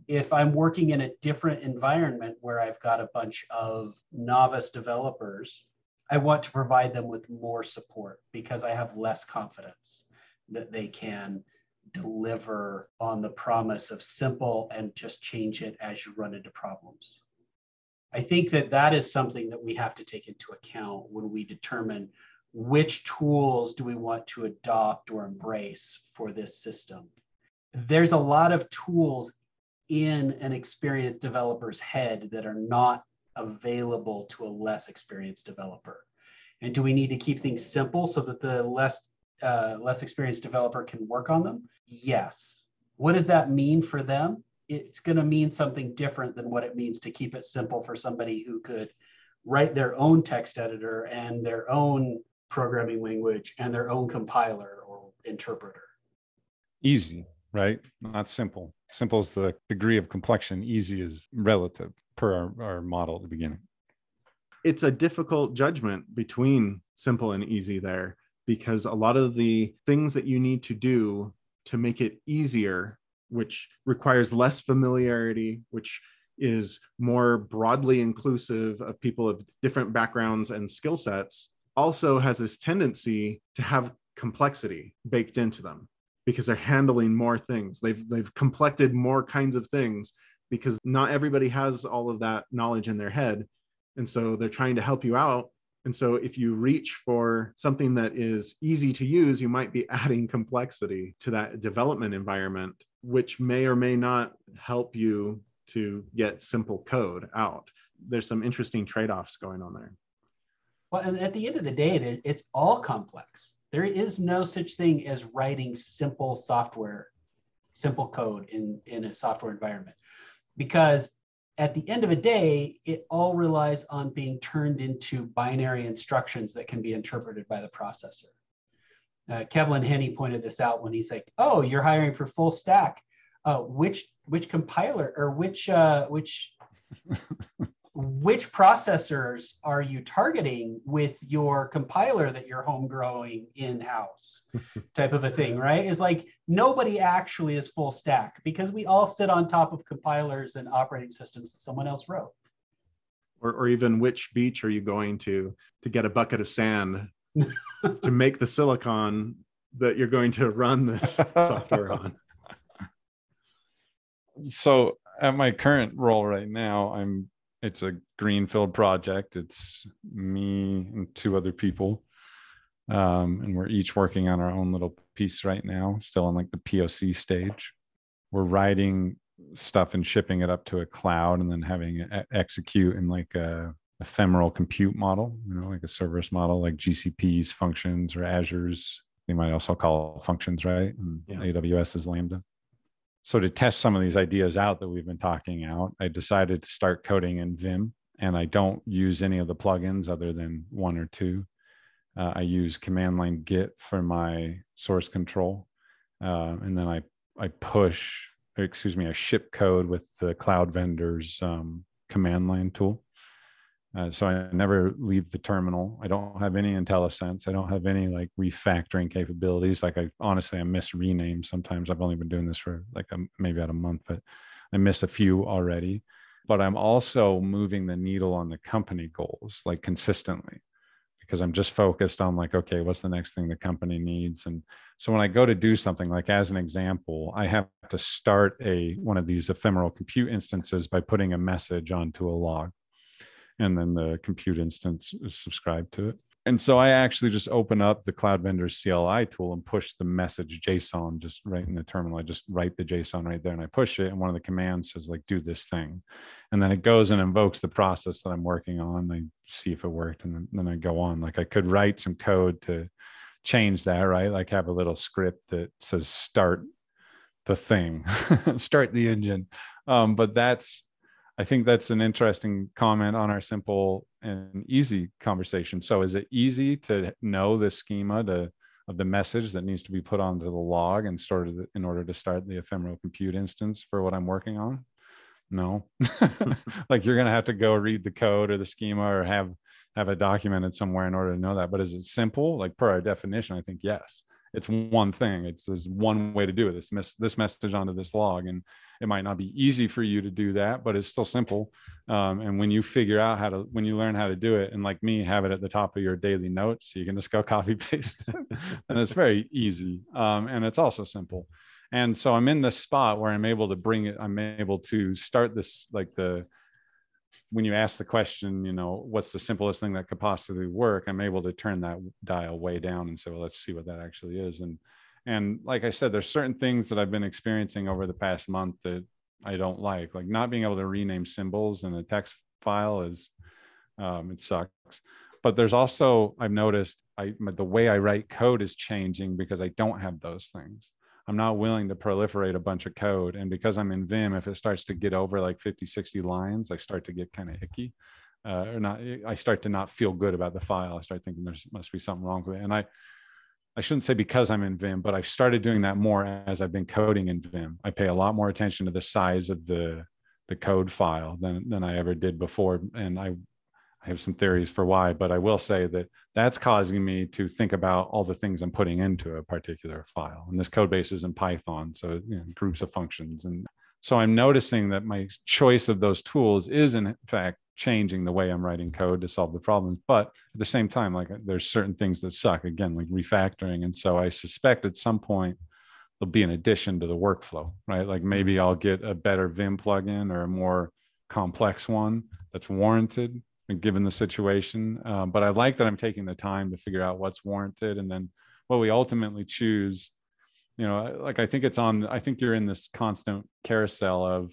If I'm working in a different environment where I've got a bunch of novice developers, I want to provide them with more support because I have less confidence that they can deliver on the promise of simple and just change it as you run into problems. I think that that is something that we have to take into account when we determine which tools do we want to adopt or embrace for this system. There's a lot of tools in an experienced developer's head that are not available to a less experienced developer. And do we need to keep things simple so that the less uh, less experienced developer can work on them? Yes. What does that mean for them? It's going to mean something different than what it means to keep it simple for somebody who could write their own text editor and their own programming language and their own compiler or interpreter. Easy, right? Not simple. Simple is the degree of complexion, easy is relative per our, our model at the beginning. It's a difficult judgment between simple and easy there because a lot of the things that you need to do to make it easier, which requires less familiarity, which is more broadly inclusive of people of different backgrounds and skill sets, also has this tendency to have complexity baked into them because they're handling more things. They've they've complected more kinds of things because not everybody has all of that knowledge in their head. And so they're trying to help you out and so if you reach for something that is easy to use, you might be adding complexity to that development environment, which may or may not help you to get simple code out. There's some interesting trade offs going on there. Well, and at the end of the day, it's all complex. There is no such thing as writing simple software, simple code in, in a software environment because at the end of the day, it all relies on being turned into binary instructions that can be interpreted by the processor. Uh, Kevlin Henney pointed this out when he's like, "Oh, you're hiring for full stack. Uh, which which compiler or which uh, which which processors are you targeting with your compiler that you're home growing in house type of a thing right? Is like nobody actually is full stack because we all sit on top of compilers and operating systems that someone else wrote. Or, or even which beach are you going to to get a bucket of sand to make the silicon that you're going to run this software on? So at my current role right now, I'm it's a greenfield project. It's me and two other people. Um, and we're each working on our own little piece right now, still in like the POC stage. We're writing stuff and shipping it up to a cloud and then having it execute in like a ephemeral compute model, you know, like a serverless model, like GCP's functions or Azure's. They might also call functions, right? And yeah. AWS is Lambda. So to test some of these ideas out that we've been talking out, I decided to start coding in Vim, and I don't use any of the plugins other than one or two. Uh, I use command line Git for my source control, uh, and then I I push, excuse me, I ship code with the cloud vendor's um, command line tool. Uh, so I never leave the terminal. I don't have any IntelliSense. I don't have any like refactoring capabilities. Like I honestly, I miss renames. Sometimes I've only been doing this for like a, maybe about a month, but I miss a few already. But I'm also moving the needle on the company goals like consistently because I'm just focused on like, okay, what's the next thing the company needs? And so when I go to do something, like as an example, I have to start a one of these ephemeral compute instances by putting a message onto a log and then the compute instance is subscribed to it. And so I actually just open up the cloud vendor's CLI tool and push the message JSON just right in the terminal. I just write the JSON right there and I push it. And one of the commands says, like, do this thing. And then it goes and invokes the process that I'm working on. I see if it worked. And then, then I go on. Like, I could write some code to change that, right? Like, have a little script that says, start the thing, start the engine. Um, but that's, I think that's an interesting comment on our simple and easy conversation. So, is it easy to know the schema to, of the message that needs to be put onto the log and started in order to start the ephemeral compute instance for what I'm working on? No, like you're going to have to go read the code or the schema or have have it documented somewhere in order to know that. But is it simple? Like per our definition, I think yes it's one thing it's there's one way to do it this this message onto this log and it might not be easy for you to do that but it's still simple um, and when you figure out how to when you learn how to do it and like me have it at the top of your daily notes so you can just go copy paste and it's very easy um, and it's also simple. And so i'm in this spot where i'm able to bring it i'm able to start this like the when you ask the question, you know, what's the simplest thing that could possibly work? I'm able to turn that dial way down and say, well, let's see what that actually is. And and like I said, there's certain things that I've been experiencing over the past month that I don't like, like not being able to rename symbols in a text file is um, it sucks. But there's also I've noticed I the way I write code is changing because I don't have those things. I'm not willing to proliferate a bunch of code. And because I'm in Vim, if it starts to get over like 50, 60 lines, I start to get kind of icky. Uh, or not, I start to not feel good about the file. I start thinking there must be something wrong with it. And I, I shouldn't say because I'm in Vim, but I've started doing that more as I've been coding in Vim. I pay a lot more attention to the size of the the code file than than I ever did before, and I I have some theories for why, but I will say that that's causing me to think about all the things I'm putting into a particular file. And this code base is in Python, so you know, groups of functions. And so I'm noticing that my choice of those tools is in fact changing the way I'm writing code to solve the problems. But at the same time, like there's certain things that suck again, like refactoring. And so I suspect at some point there'll be an addition to the workflow, right? Like maybe I'll get a better Vim plugin or a more complex one that's warranted given the situation. Uh, but I like that I'm taking the time to figure out what's warranted and then what we ultimately choose. You know, like I think it's on, I think you're in this constant carousel of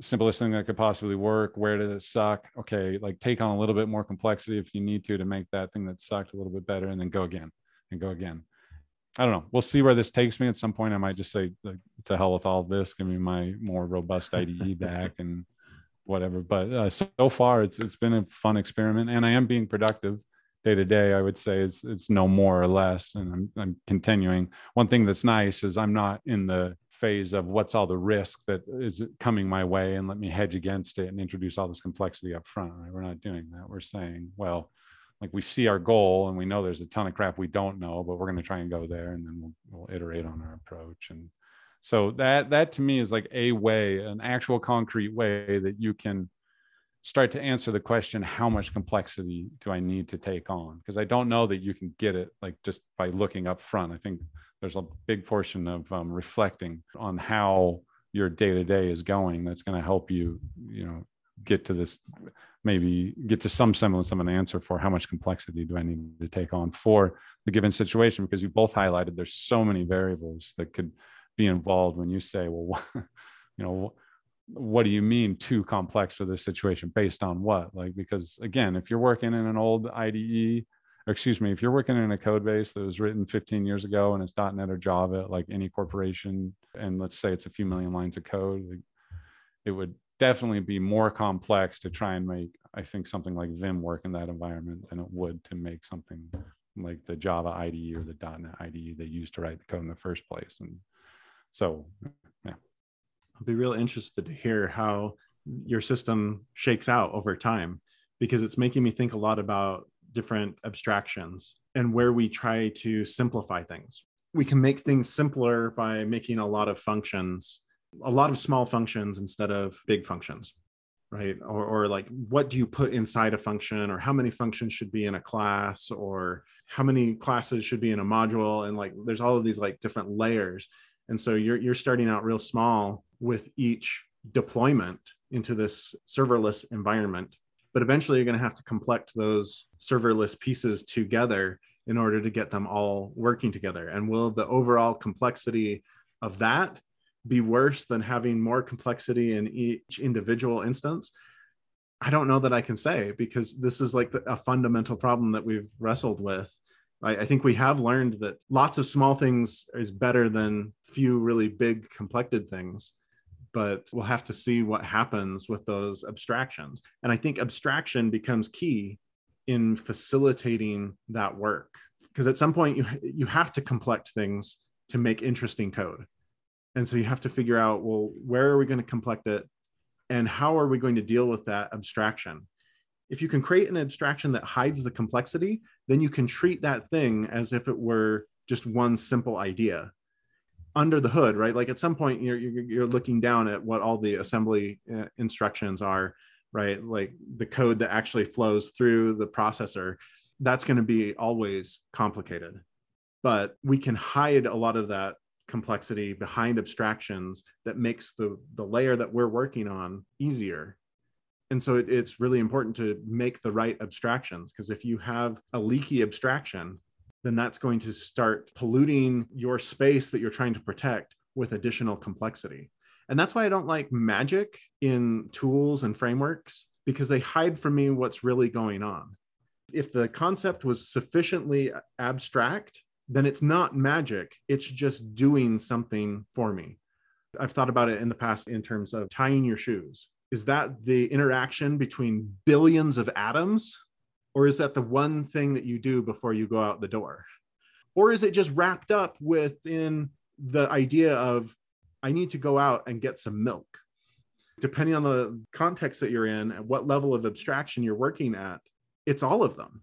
simplest thing that could possibly work. Where did it suck? Okay, like take on a little bit more complexity if you need to to make that thing that sucked a little bit better and then go again and go again. I don't know. We'll see where this takes me. At some point, I might just say, like, to hell with all this. Give me my more robust IDE back and whatever. But uh, so far, it's it's been a fun experiment, and I am being productive day to day. I would say it's it's no more or less, and I'm I'm continuing. One thing that's nice is I'm not in the phase of what's all the risk that is coming my way and let me hedge against it and introduce all this complexity up front right? we're not doing that we're saying well like we see our goal and we know there's a ton of crap we don't know but we're going to try and go there and then we'll, we'll iterate on our approach and so that that to me is like a way an actual concrete way that you can start to answer the question how much complexity do i need to take on? Because i don't know that you can get it like just by looking up front. I think there's a big portion of um, reflecting on how your day to day is going that's going to help you you know get to this maybe get to some semblance of an answer for how much complexity do i need to take on for the given situation. Because you both highlighted there's so many variables that could be involved when you say well you know what do you mean too complex for this situation? Based on what? Like because again if you're working in an old ide or excuse me if you're working in a code base that was written 15 years ago and it's. net or java like any corporation and let's say it's a few million lines of code it would definitely be more complex to try and make i think something like vim work in that environment than it would to make something like the java ide or the. net ide they used to write the code in the first place. And so yeah I'll be real interested to hear how your system shakes out over time because it's making me think a lot about different abstractions and where we try to simplify things. We can make things simpler by making a lot of functions, a lot of small functions instead of big functions, right? Or, or like, what do you put inside a function, or how many functions should be in a class, or how many classes should be in a module? And like, there's all of these like different layers. And so you're, you're starting out real small with each deployment into this serverless environment. But eventually, you're going to have to collect those serverless pieces together in order to get them all working together. And will the overall complexity of that be worse than having more complexity in each individual instance? I don't know that I can say because this is like a fundamental problem that we've wrestled with. I, I, think we have learned that lots of small things is better than few really big complected things but we'll have to see what happens with those abstractions. And I think abstraction becomes key in facilitating that work because at some point you you have to complect things to make interesting code. And so you have to figure out well where are we going to complect it and how are we going to deal with that abstraction? If you can create an abstraction that hides the complexity, then you can treat that thing as if it were just one simple idea under the hood, right? Like at some point you're, you're looking down at what all the assembly uh, instructions are, right? Like the code that actually flows through the processor, that's going to be always complicated. But we can hide a lot of that complexity behind abstractions that makes the, the layer that we're working on easier. And so it, it's really important to make the right abstractions because if you have a leaky abstraction, then that's going to start polluting your space that you're trying to protect with additional complexity. And that's why I don't like magic in tools and frameworks because they hide from me what's really going on. If the concept was sufficiently abstract, then it's not magic, it's just doing something for me. I've thought about it in the past in terms of tying your shoes. Is that the interaction between billions of atoms or is that the one thing that you do before you go out the door? Or is it just wrapped up within the idea of, I need to go out and get some milk? Depending on the context that you're in and what level of abstraction you're working at, it's all of them.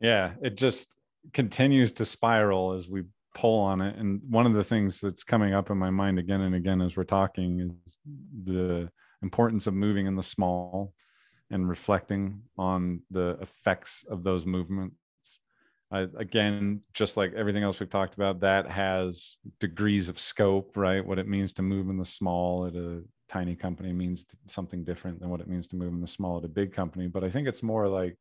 Yeah, it just continues to spiral as we pull on it. And one of the things that's coming up in my mind again and again as we're talking is the importance of moving in the small and reflecting on the effects of those movements. I, again, just like everything else we've talked about, that has degrees of scope, right? What it means to move in the small at a tiny company means something different than what it means to move in the small at a big company. But I think it's more like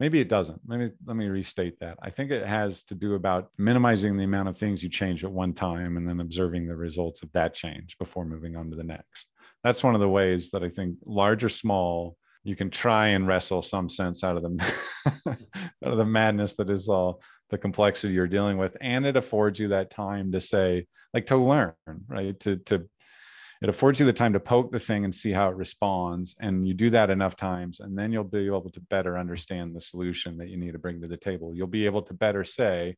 maybe it doesn't. Let me let me restate that. I think it has to do about minimizing the amount of things you change at one time and then observing the results of that change before moving on to the next. That's one of the ways that I think large or small you can try and wrestle some sense out of the out of the madness that is all the complexity you're dealing with. And it affords you that time to say like to learn right? To to it affords you the time to poke the thing and see how it responds. And you do that enough times and then you'll be able to better understand the solution that you need to bring to the table. You'll be able to better say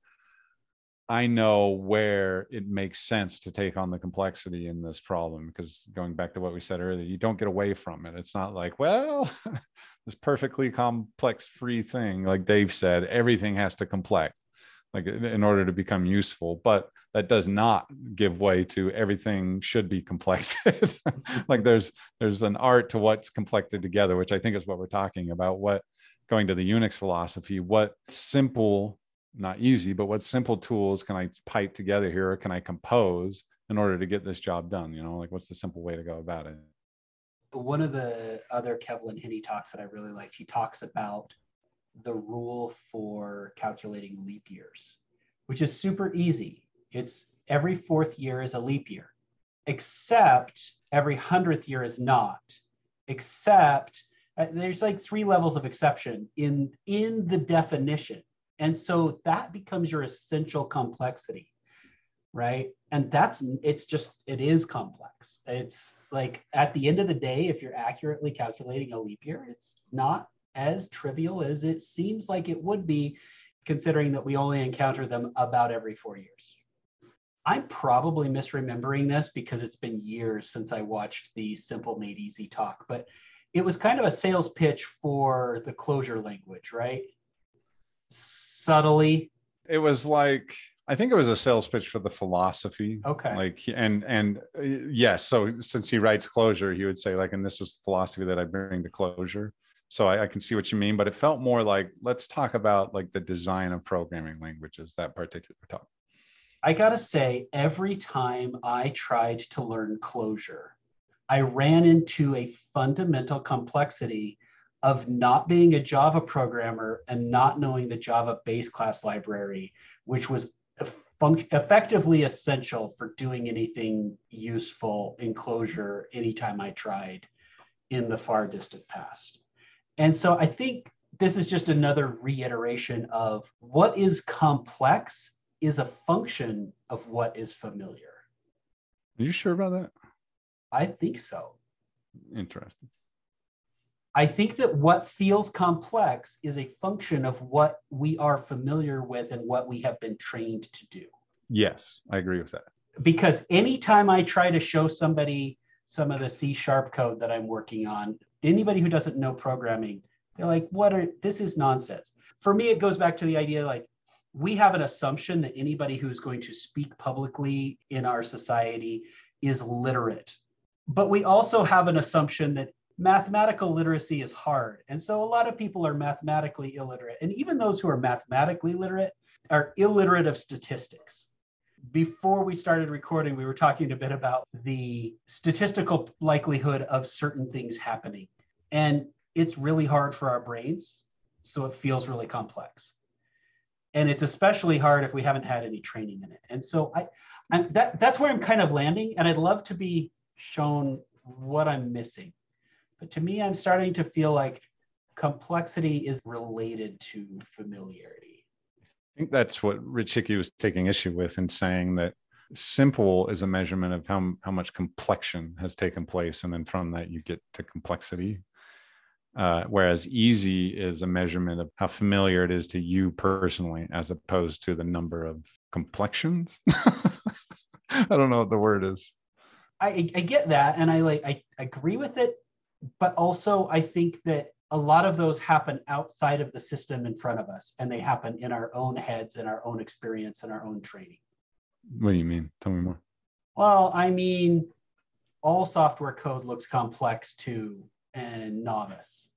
I know where it makes sense to take on the complexity in this problem because going back to what we said earlier, you don't get away from it. It's not like, well, this perfectly complex free thing, like Dave said, everything has to complex like in order to become useful, but that does not give way to everything should be complected. like there's there's an art to what's complected together, which I think is what we're talking about. What going to the Unix philosophy, what simple not easy, but what simple tools can I pipe together here? Or can I compose in order to get this job done? You know, like what's the simple way to go about it? One of the other Kevlin Henney talks that I really liked, he talks about the rule for calculating leap years, which is super easy. It's every fourth year is a leap year, except every hundredth year is not, except uh, there's like three levels of exception in in the definition and so that becomes your essential complexity right? And that's it's just it is complex. It's like at the end of the day if you're accurately calculating a leap year it's not as trivial as it seems like it would be considering that we only encounter them about every four years. I'm probably misremembering this because it's been years since i watched the simple made easy talk but it was kind of a sales pitch for the Clojure language right subtly it was like I think it was a sales pitch for the philosophy. Okay. Like and and uh, yes, so since he writes Clojure, he would say like, and this is the philosophy that I bring to Clojure. So I, I, can see what you mean, but it felt more like let's talk about like the design of programming languages, that particular topic. I gotta say, every time I tried to learn Clojure, I ran into a fundamental complexity of not being a Java programmer and not knowing the Java base class library, which was effectively essential for doing anything useful in Clojure anytime I tried in the far distant past. And so I think this is just another reiteration of what is complex is a function of what is familiar. Are you sure about that? I think so. Interesting. I think that what feels complex is a function of what we are familiar with and what we have been trained to do. Yes, I agree with that. Because anytime I try to show somebody some of the C sharp code that I'm working on, anybody who doesn't know programming, they're like, what are this is nonsense. For me, it goes back to the idea like we have an assumption that anybody who's going to speak publicly in our society is literate. But we also have an assumption that mathematical literacy is hard. And so a lot of people are mathematically illiterate. And even those who are mathematically literate are illiterate of statistics. Before we started recording, we were talking a bit about the statistical likelihood of certain things happening. And it's really hard for our brains. So it feels really complex. And it's especially hard if we haven't had any training in it. And so I, I that, that's where I'm kind of landing. And I'd love to be shown what I'm missing but to me, I'm starting to feel like complexity is related to familiarity. I think that's what Rich Hickey was taking issue with in saying that simple is a measurement of how, how much complexion has taken place. And then from that, you get to complexity. Uh, whereas easy is a measurement of how familiar it is to you personally, as opposed to the number of complexions. I don't know what the word is. I, I get that, and I like I agree with it but also I think that a lot of those happen outside of the system in front of us and they happen in our own heads and our own experience and our own training. What do you mean? Tell me more. Well, I mean, all software code looks complex to a novice,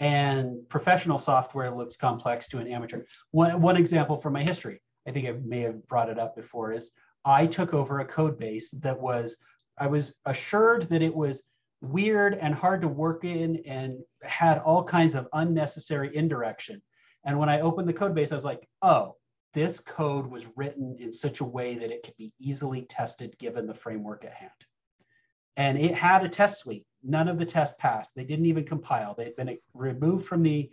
and professional software looks complex to an amateur. One, one example from my history, I think I may have brought it up before, is I took over a code base that was, I was assured that it was weird and hard to work in and had all kinds of unnecessary indirection. And when I opened the code base, I was like, oh, this code was written in such a way that it could be easily tested given the framework at hand. And it had a test suite. None of the tests passed. They didn't even compile. They'd been removed from the,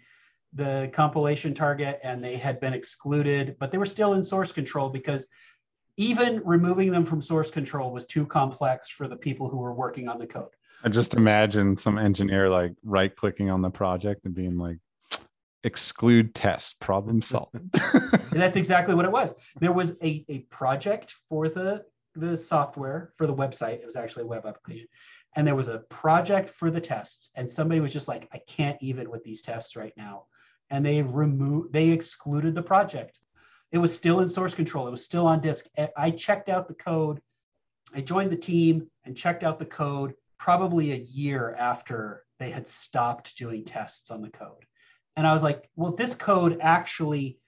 the compilation target and they had been excluded, but they were still in source control because even removing them from source control was too complex for the people who were working on the code. I just imagine some engineer like right clicking on the project and being like, exclude test, problem solved. that's exactly what it was. There was a, a project for the, the software for the website. It was actually a web application. And there was a project for the tests. And somebody was just like, I can't even with these tests right now. And they removed, they excluded the project. It was still in source control. It was still on disk. I checked out the code. I joined the team and checked out the code probably a year after they had stopped doing tests on the code. And I was like, well, this code actually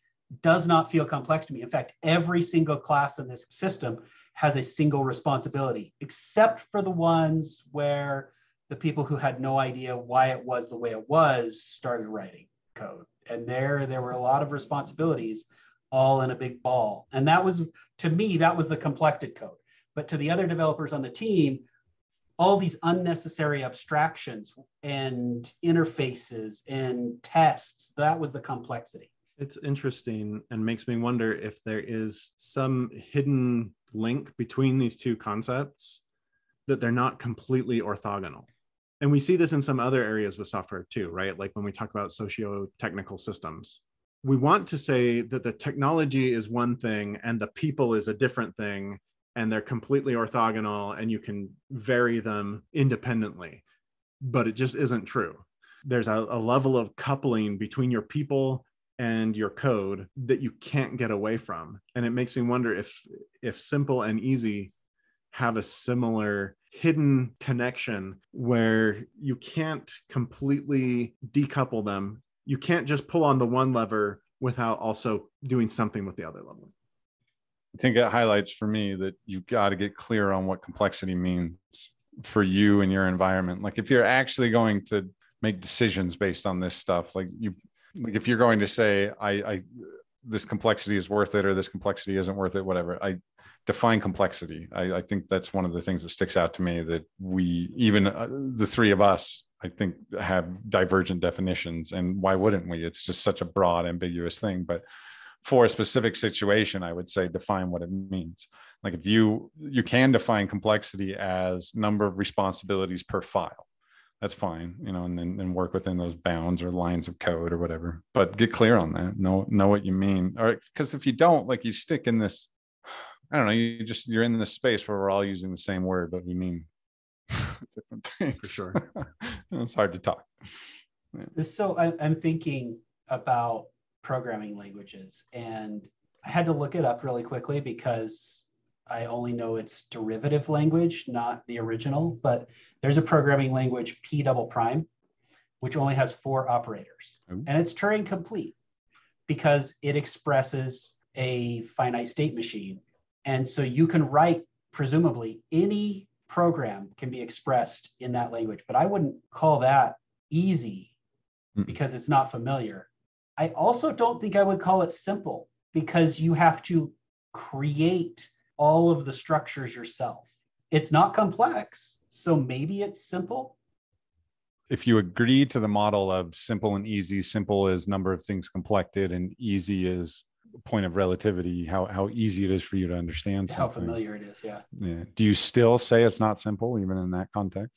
does not feel complex to me. In fact, every single class in this system has a single responsibility, except for the ones where the people who had no idea why it was the way it was started writing code. And there, there were a lot of responsibilities all in a big ball. And that was, to me, that was the complected code. But to the other developers on the team, all these unnecessary abstractions and interfaces and tests, that was the complexity. It's interesting and makes me wonder if there is some hidden link between these two concepts that they're not completely orthogonal. And we see this in some other areas with software too, right? Like when we talk about socio technical systems. We want to say that the technology is one thing and the people is a different thing, and they're completely orthogonal and you can vary them independently. But it just isn't true. There's a, a level of coupling between your people and your code that you can't get away from and it makes me wonder if if simple and easy have a similar hidden connection where you can't completely decouple them you can't just pull on the one lever without also doing something with the other lever i think it highlights for me that you got to get clear on what complexity means for you and your environment. Like if you're actually going to make decisions based on this stuff like you like if you're going to say I, I this complexity is worth it or this complexity isn't worth it whatever i define complexity. I, I think that's one of the things that sticks out to me that we even uh, the three of us i think have divergent definitions and why wouldn't we? It's just such a broad ambiguous thing but for a specific situation i would say define what it means like if you you can define complexity as number of responsibilities per file that's fine, you know, and then and work within those bounds or lines of code or whatever. But get clear on that. Know know what you mean. Or because if you don't, like you stick in this, I don't know, you just you're in this space where we're all using the same word, but we mean different things. for sure. it's hard to talk. Yeah. So I, I'm thinking about programming languages, and I had to look it up really quickly because I only know its derivative language, not the original, but there's a programming language P double prime, which only has four operators. Ooh. And it's Turing complete because it expresses a finite state machine. And so you can write, presumably, any program can be expressed in that language. But I wouldn't call that easy because it's not familiar. I also don't think I would call it simple because you have to create all of the structures yourself. It's not complex, so maybe it's simple. If you agree to the model of simple and easy, simple is number of things complected, and easy is point of relativity, how how easy it is for you to understand something. How familiar it is, yeah. Yeah. Do you still say it's not simple, even in that context?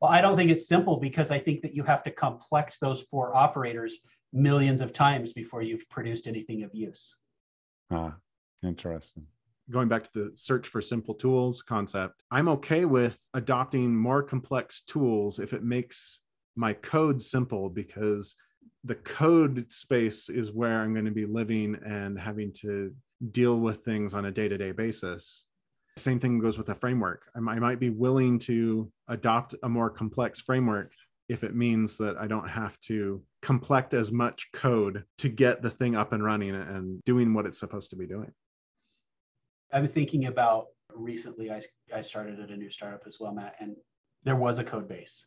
Well, I don't think it's simple because I think that you have to complex those four operators millions of times before you've produced anything of use. Ah, interesting going back to the search for simple tools concept, I'm okay with adopting more complex tools if it makes my code simple because the code space is where I'm going to be living and having to deal with things on a day to day basis. Same thing goes with a framework. I might be willing to adopt a more complex framework if it means that I don't have to complect as much code to get the thing up and running and doing what it's supposed to be doing. I'm thinking about recently, I, I started at a new startup as well, Matt, and there was a code base.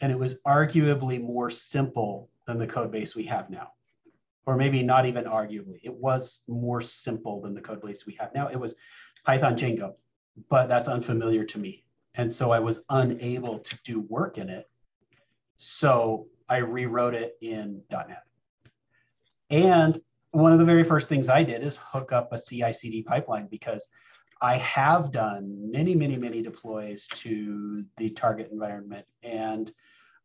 And it was arguably more simple than the code base we have now. Or maybe not even arguably. It was more simple than the code base we have now. It was Python Django, but that's unfamiliar to me. And so I was unable to do work in it. So I rewrote it in .NET. And one of the very first things I did is hook up a CI CD pipeline because I have done many, many, many deploys to the target environment. And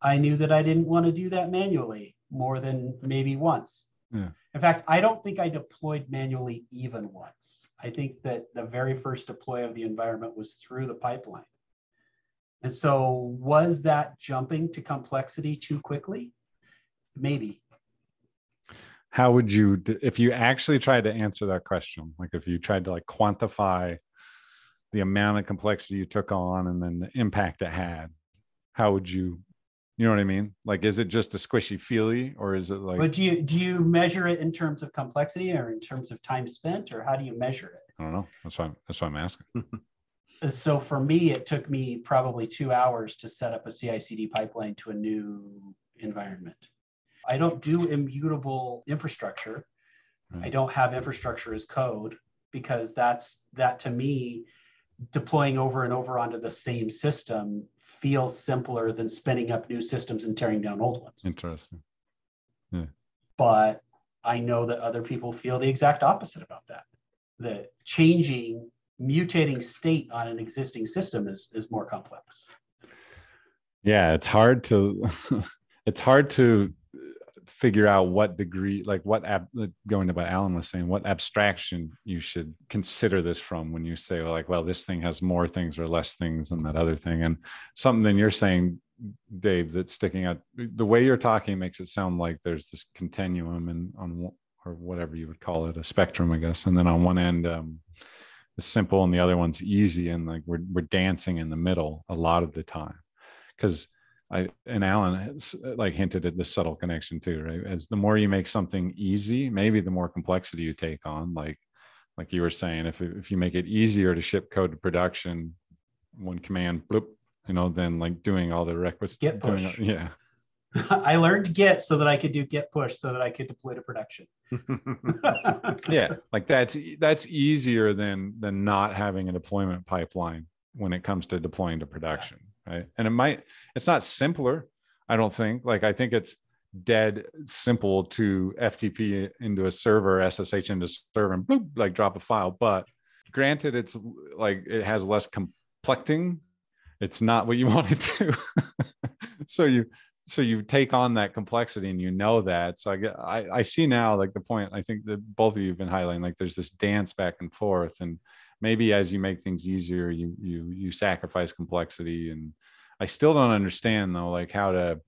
I knew that I didn't want to do that manually more than maybe once. Yeah. In fact, I don't think I deployed manually even once. I think that the very first deploy of the environment was through the pipeline. And so, was that jumping to complexity too quickly? Maybe how would you if you actually tried to answer that question like if you tried to like quantify the amount of complexity you took on and then the impact it had how would you you know what i mean like is it just a squishy feely or is it like but do you do you measure it in terms of complexity or in terms of time spent or how do you measure it I don't know. That's why. I'm, that's why I'm asking. so for me, it took me probably two hours to set up a CI/CD pipeline to a new environment. I don't do immutable infrastructure. Right. I hmm. don't have infrastructure as code because that's that to me deploying over and over onto the same system feels simpler than spinning up new systems and tearing down old ones. Interesting. Yeah. But I know that other people feel the exact opposite about that. That changing, mutating state on an existing system is, is more complex. Yeah, it's hard to it's hard to figure out what degree like what ab, going to what alan was saying what abstraction you should consider this from when you say like well this thing has more things or less things than that other thing and something you're saying dave that's sticking out the way you're talking makes it sound like there's this continuum and on or whatever you would call it a spectrum i guess and then on one end um it's simple and the other one's easy and like we're, we're dancing in the middle a lot of the time because I and Alan has like hinted at this subtle connection too, right? As the more you make something easy, maybe the more complexity you take on. Like like you were saying, if if you make it easier to ship code to production, one command, bloop, you know, then like doing all the requisite yeah. I learned Git so that I could do Git push so that I could deploy to production. yeah like that's that's easier than than not having a deployment pipeline when it comes to deploying to production right? And it might it's not simpler i don't think. Like i think it's dead simple to ftp into a server ssh into server and like drop a file. But granted it's like it has less complexing it's not what you want it to. So you so you take on that complexity and you know that so i get I, I see now like the point i think that both of you have been highlighting like there's this dance back and forth and maybe as you make things easier you you you sacrifice complexity and i still don't understand though like how to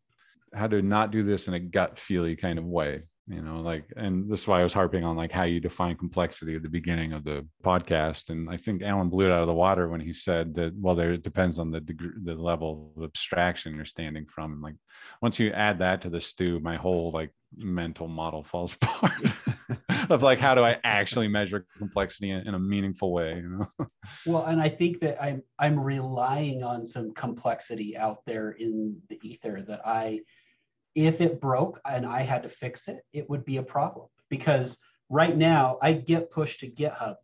how to not do this in a gut feely kind of way you know like and this is why i was harping on like how you define complexity at the beginning of the podcast and i think alan blew it out of the water when he said that well there it depends on the degree the level of abstraction you're standing from and like once you add that to the stew my whole like mental model falls apart of like how do i actually measure complexity in, in a meaningful way you know? Well, and I think that I'm I'm relying on some complexity out there in the ether that I, if it broke and I had to fix it, it would be a problem because right now I get pushed to GitHub.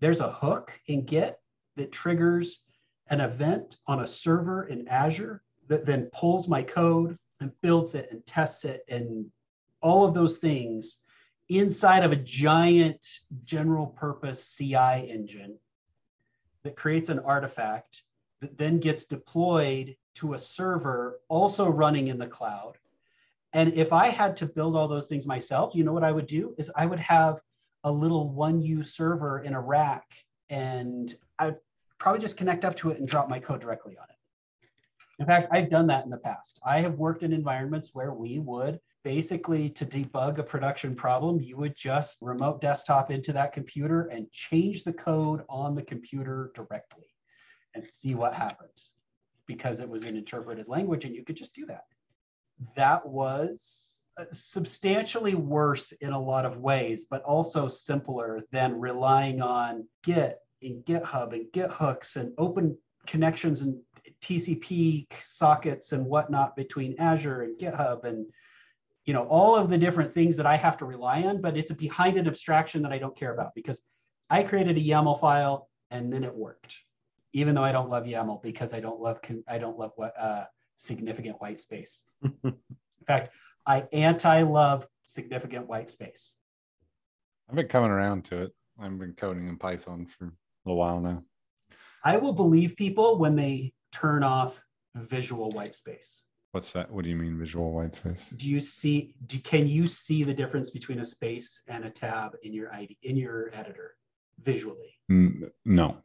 There's a hook in Git that triggers an event on a server in Azure that then pulls my code and builds it and tests it and all of those things inside of a giant general purpose CI engine that creates an artifact that then gets deployed to a server also running in the cloud. And if I had to build all those things myself, you know what I would do is I would have a little 1U server in a rack and I'd probably just connect up to it and drop my code directly on it. In fact, I've done that in the past. I have worked in environments where we would basically to debug a production problem, you would just remote desktop into that computer and change the code on the computer directly and see what happens because it was an interpreted language and you could just do that. That was uh, substantially worse in a lot of ways, but also simpler than relying on Git and GitHub and Git hooks and open connections and TCP sockets and whatnot between Azure and GitHub and you know all of the different things that I have to rely on, but it's behind an abstraction that I don't care about because I created a YAML file and then it worked, even though I don't love YAML because I don't love I don't love what uh, significant white space. In fact, I anti-love significant white space. i've been coming around to it i've been coding in python for a little while now I will believe people when they turn off visual white space. what's that what do you mean visual white space Do you see? Do, can you see the difference between a space and a tab in your IDE in your editor visually? No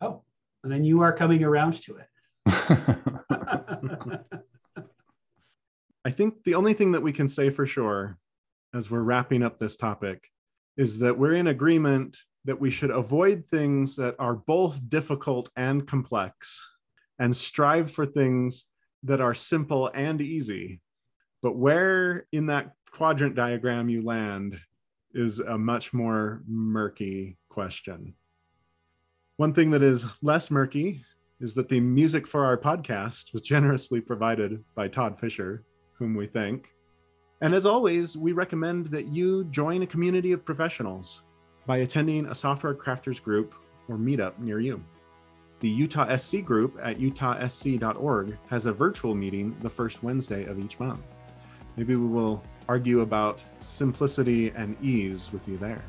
Oh, and then you are coming around to it. I think the only thing that we can say for sure as we're wrapping up this topic is that we're in agreement that we should avoid things that are both difficult and complex and strive for things that are simple and easy. But where in that quadrant diagram you land is a much more murky question. One thing that is less murky is that the music for our podcast was generously provided by Todd Fisher, whom we thank. And as always, we recommend that you join a community of professionals by attending a software crafters group or meetup near you. The Utah SC group at utahsc.org has a virtual meeting the first Wednesday of each month. Maybe we will argue about simplicity and ease with you there.